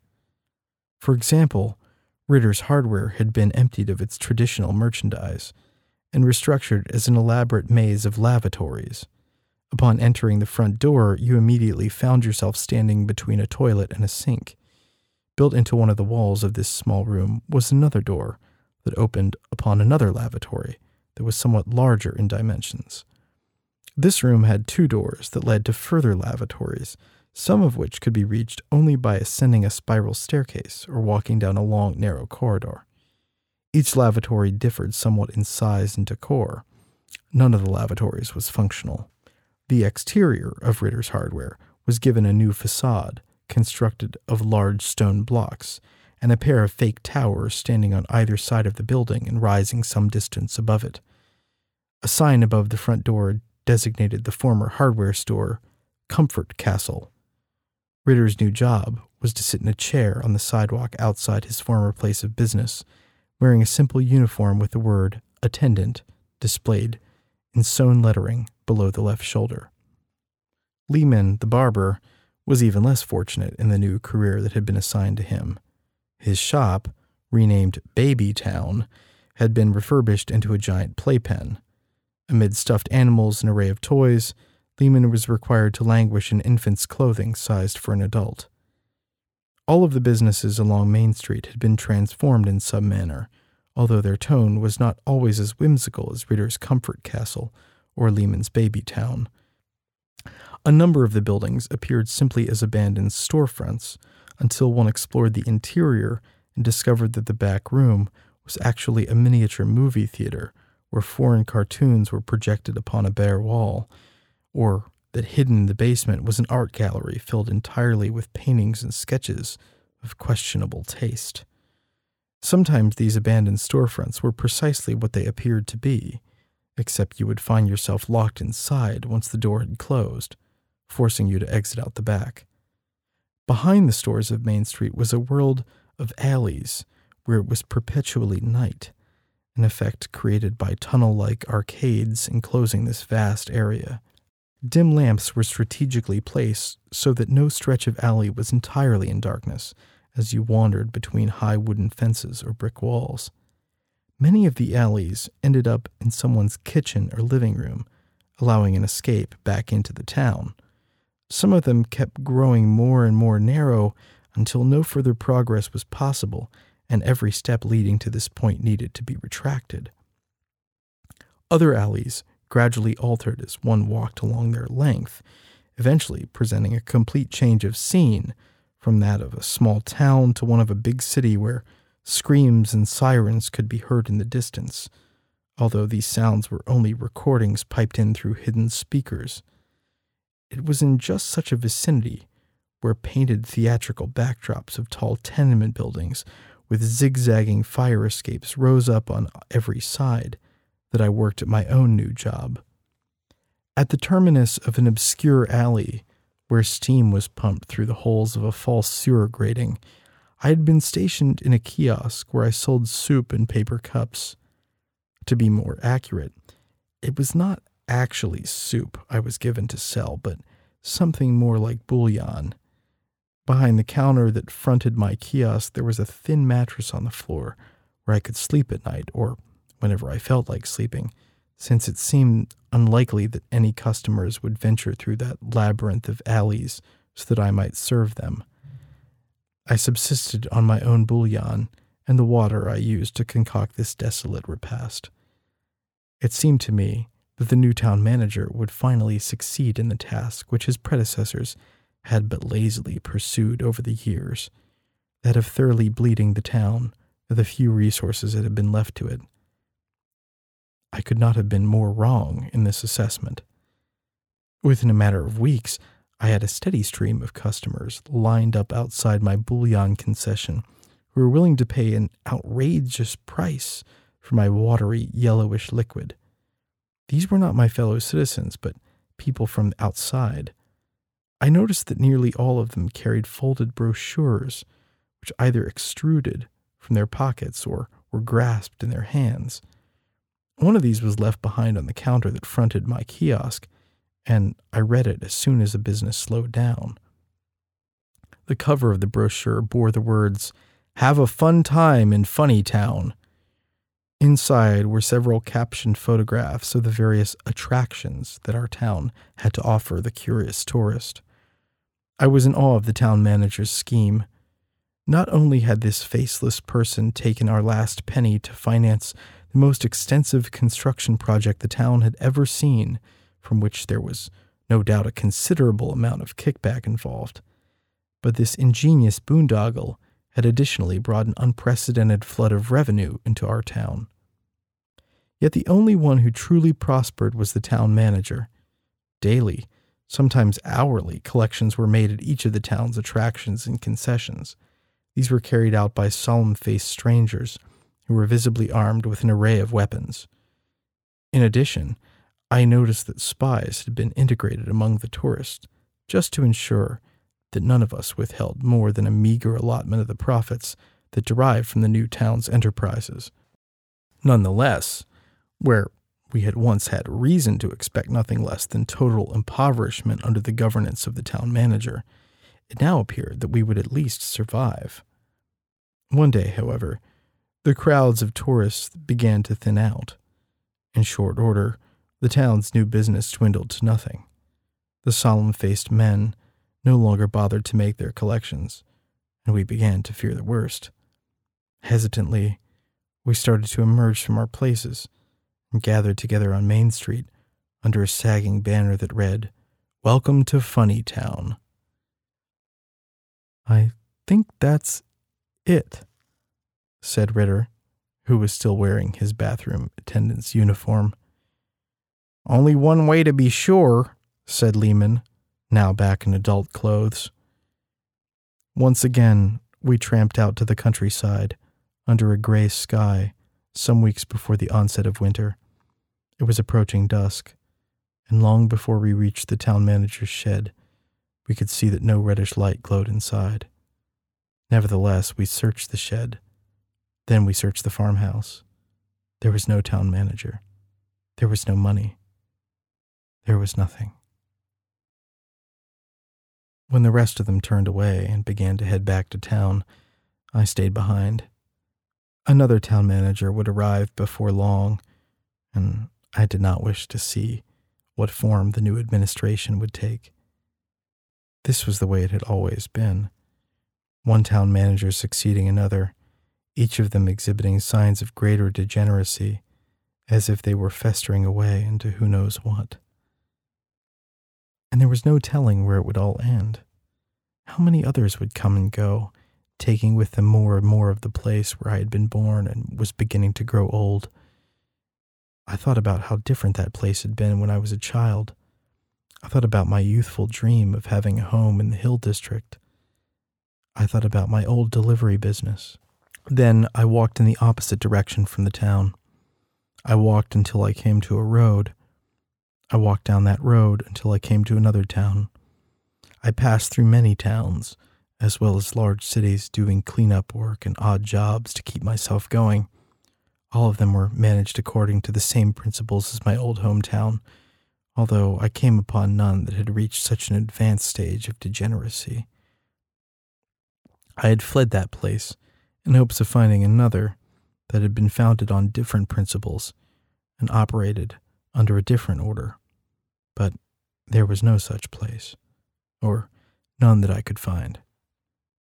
For example, Ritter's hardware had been emptied of its traditional merchandise and restructured as an elaborate maze of lavatories. Upon entering the front door, you immediately found yourself standing between a toilet and a sink. Built into one of the walls of this small room was another door that opened upon another lavatory that was somewhat larger in dimensions. This room had two doors that led to further lavatories, some of which could be reached only by ascending a spiral staircase or walking down a long, narrow corridor. Each lavatory differed somewhat in size and decor. None of the lavatories was functional. The exterior of Ritter's hardware was given a new facade, constructed of large stone blocks, and a pair of fake towers standing on either side of the building and rising some distance above it. A sign above the front door designated the former hardware store Comfort Castle. Ritter's new job was to sit in a chair on the sidewalk outside his former place of business wearing a simple uniform with the word attendant displayed in sewn lettering below the left shoulder. Lehman, the barber, was even less fortunate in the new career that had been assigned to him. His shop, renamed Baby Town, had been refurbished into a giant playpen. Amid stuffed animals and an array of toys, Lehman was required to languish in infant's clothing sized for an adult. All of the businesses along Main Street had been transformed in some manner, although their tone was not always as whimsical as Ritter's Comfort Castle or Lehman's Baby Town. A number of the buildings appeared simply as abandoned storefronts until one explored the interior and discovered that the back room was actually a miniature movie theater where foreign cartoons were projected upon a bare wall, or that hidden in the basement was an art gallery filled entirely with paintings and sketches of questionable taste. Sometimes these abandoned storefronts were precisely what they appeared to be, except you would find yourself locked inside once the door had closed, forcing you to exit out the back. Behind the stores of Main Street was a world of alleys where it was perpetually night, an effect created by tunnel like arcades enclosing this vast area. Dim lamps were strategically placed so that no stretch of alley was entirely in darkness as you wandered between high wooden fences or brick walls. Many of the alleys ended up in someone's kitchen or living room, allowing an escape back into the town. Some of them kept growing more and more narrow until no further progress was possible, and every step leading to this point needed to be retracted. Other alleys gradually altered as one walked along their length, eventually presenting a complete change of scene from that of a small town to one of a big city where screams and sirens could be heard in the distance, although these sounds were only recordings piped in through hidden speakers. It was in just such a vicinity where painted theatrical backdrops of tall tenement buildings with zigzagging fire escapes rose up on every side that I worked at my own new job. At the terminus of an obscure alley, where steam was pumped through the holes of a false sewer grating, I had been stationed in a kiosk where I sold soup in paper cups. To be more accurate, it was not actually soup I was given to sell, but something more like bouillon. Behind the counter that fronted my kiosk, there was a thin mattress on the floor where I could sleep at night or whenever I felt like sleeping, since it seemed unlikely that any customers would venture through that labyrinth of alleys so that I might serve them. I subsisted on my own bouillon and the water I used to concoct this desolate repast. It seemed to me that the new town manager would finally succeed in the task which his predecessors had but lazily pursued over the years that of thoroughly bleeding the town of the few resources that had been left to it. Could not have been more wrong in this assessment. Within a matter of weeks, I had a steady stream of customers lined up outside my bouillon concession who were willing to pay an outrageous price for my watery, yellowish liquid. These were not my fellow citizens, but people from outside. I noticed that nearly all of them carried folded brochures, which either extruded from their pockets or were grasped in their hands. One of these was left behind on the counter that fronted my kiosk, and I read it as soon as the business slowed down. The cover of the brochure bore the words, Have a fun time in Funny Town. Inside were several captioned photographs of the various attractions that our town had to offer the curious tourist. I was in awe of the town manager's scheme. Not only had this faceless person taken our last penny to finance the most extensive construction project the town had ever seen, from which there was no doubt a considerable amount of kickback involved, but this ingenious boondoggle had additionally brought an unprecedented flood of revenue into our town. Yet the only one who truly prospered was the town manager. Daily, sometimes hourly, collections were made at each of the town's attractions and concessions. These were carried out by solemn faced strangers who were visibly armed with an array of weapons. In addition, I noticed that spies had been integrated among the tourists, just to ensure that none of us withheld more than a meager allotment of the profits that derived from the new town's enterprises. Nonetheless, where we had once had reason to expect nothing less than total impoverishment under the governance of the town manager, it now appeared that we would at least survive. One day, however, the crowds of tourists began to thin out. In short order, the town's new business dwindled to nothing. The solemn faced men no longer bothered to make their collections, and we began to fear the worst. Hesitantly, we started to emerge from our places and gathered together on Main Street under a sagging banner that read, Welcome to Funny Town. I think that's it, said Ritter, who was still wearing his bathroom attendant's uniform. Only one way to be sure, said Lehman, now back in adult clothes. Once again, we tramped out to the countryside under a gray sky some weeks before the onset of winter. It was approaching dusk, and long before we reached the town manager's shed, we could see that no reddish light glowed inside. Nevertheless, we searched the shed. Then we searched the farmhouse. There was no town manager. There was no money. There was nothing. When the rest of them turned away and began to head back to town, I stayed behind. Another town manager would arrive before long, and I did not wish to see what form the new administration would take. This was the way it had always been one town manager succeeding another, each of them exhibiting signs of greater degeneracy, as if they were festering away into who knows what. And there was no telling where it would all end. How many others would come and go, taking with them more and more of the place where I had been born and was beginning to grow old? I thought about how different that place had been when I was a child. I thought about my youthful dream of having a home in the Hill District. I thought about my old delivery business. Then I walked in the opposite direction from the town. I walked until I came to a road. I walked down that road until I came to another town. I passed through many towns as well as large cities doing cleanup work and odd jobs to keep myself going. All of them were managed according to the same principles as my old hometown, although I came upon none that had reached such an advanced stage of degeneracy. I had fled that place in hopes of finding another that had been founded on different principles and operated under a different order. But there was no such place, or none that I could find.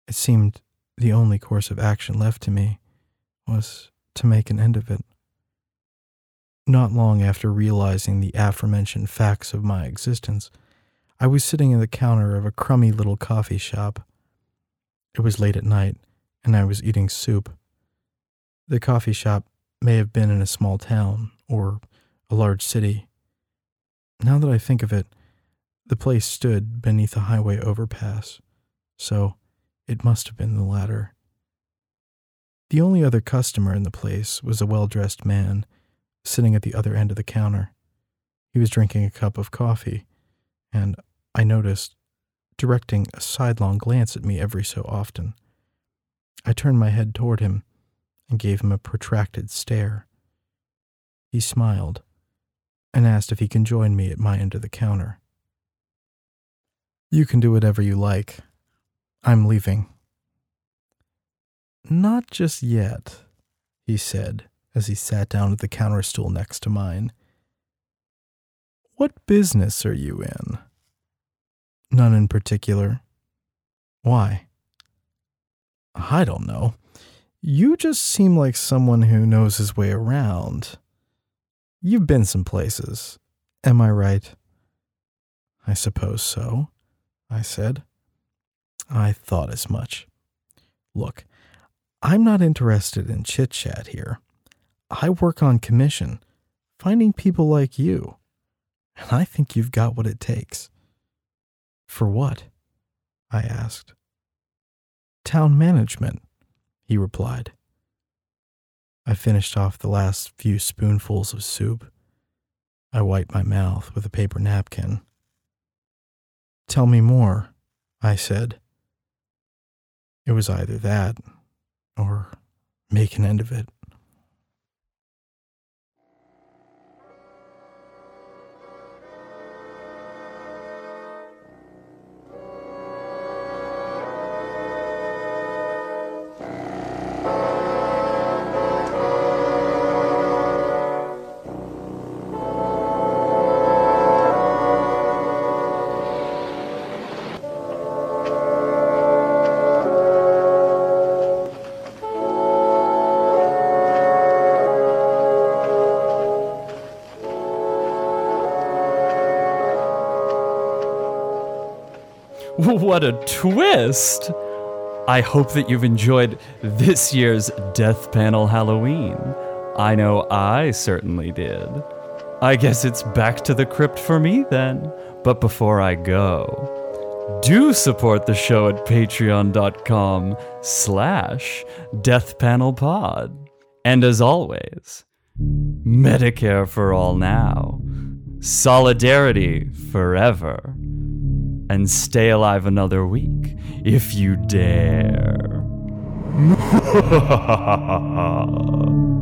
It seemed the only course of action left to me was to make an end of it. Not long after realizing the aforementioned facts of my existence, I was sitting at the counter of a crummy little coffee shop. It was late at night, and I was eating soup. The coffee shop may have been in a small town or a large city. Now that I think of it, the place stood beneath a highway overpass, so it must have been the latter. The only other customer in the place was a well dressed man sitting at the other end of the counter. He was drinking a cup of coffee, and I noticed, directing a sidelong glance at me every so often. I turned my head toward him and gave him a protracted stare. He smiled and asked if he can join me at my end of the counter. You can do whatever you like. I'm leaving. Not just yet, he said as he sat down at the counter stool next to mine. What business are you in? None in particular. Why? I don't know. You just seem like someone who knows his way around. You've been some places. Am I right? I suppose so, I said. I thought as much. Look, I'm not interested in chit chat here. I work on commission, finding people like you, and I think you've got what it takes. For what? I asked. Town management, he replied. I finished off the last few spoonfuls of soup. I wiped my mouth with a paper napkin. Tell me more, I said. It was either that or make an end of it. What a twist! I hope that you've enjoyed this year's Death Panel Halloween. I know I certainly did. I guess it's back to the crypt for me then. But before I go, do support the show at patreon.com slash deathpanelpod. And as always, Medicare for all now. Solidarity forever and stay alive another week if you dare.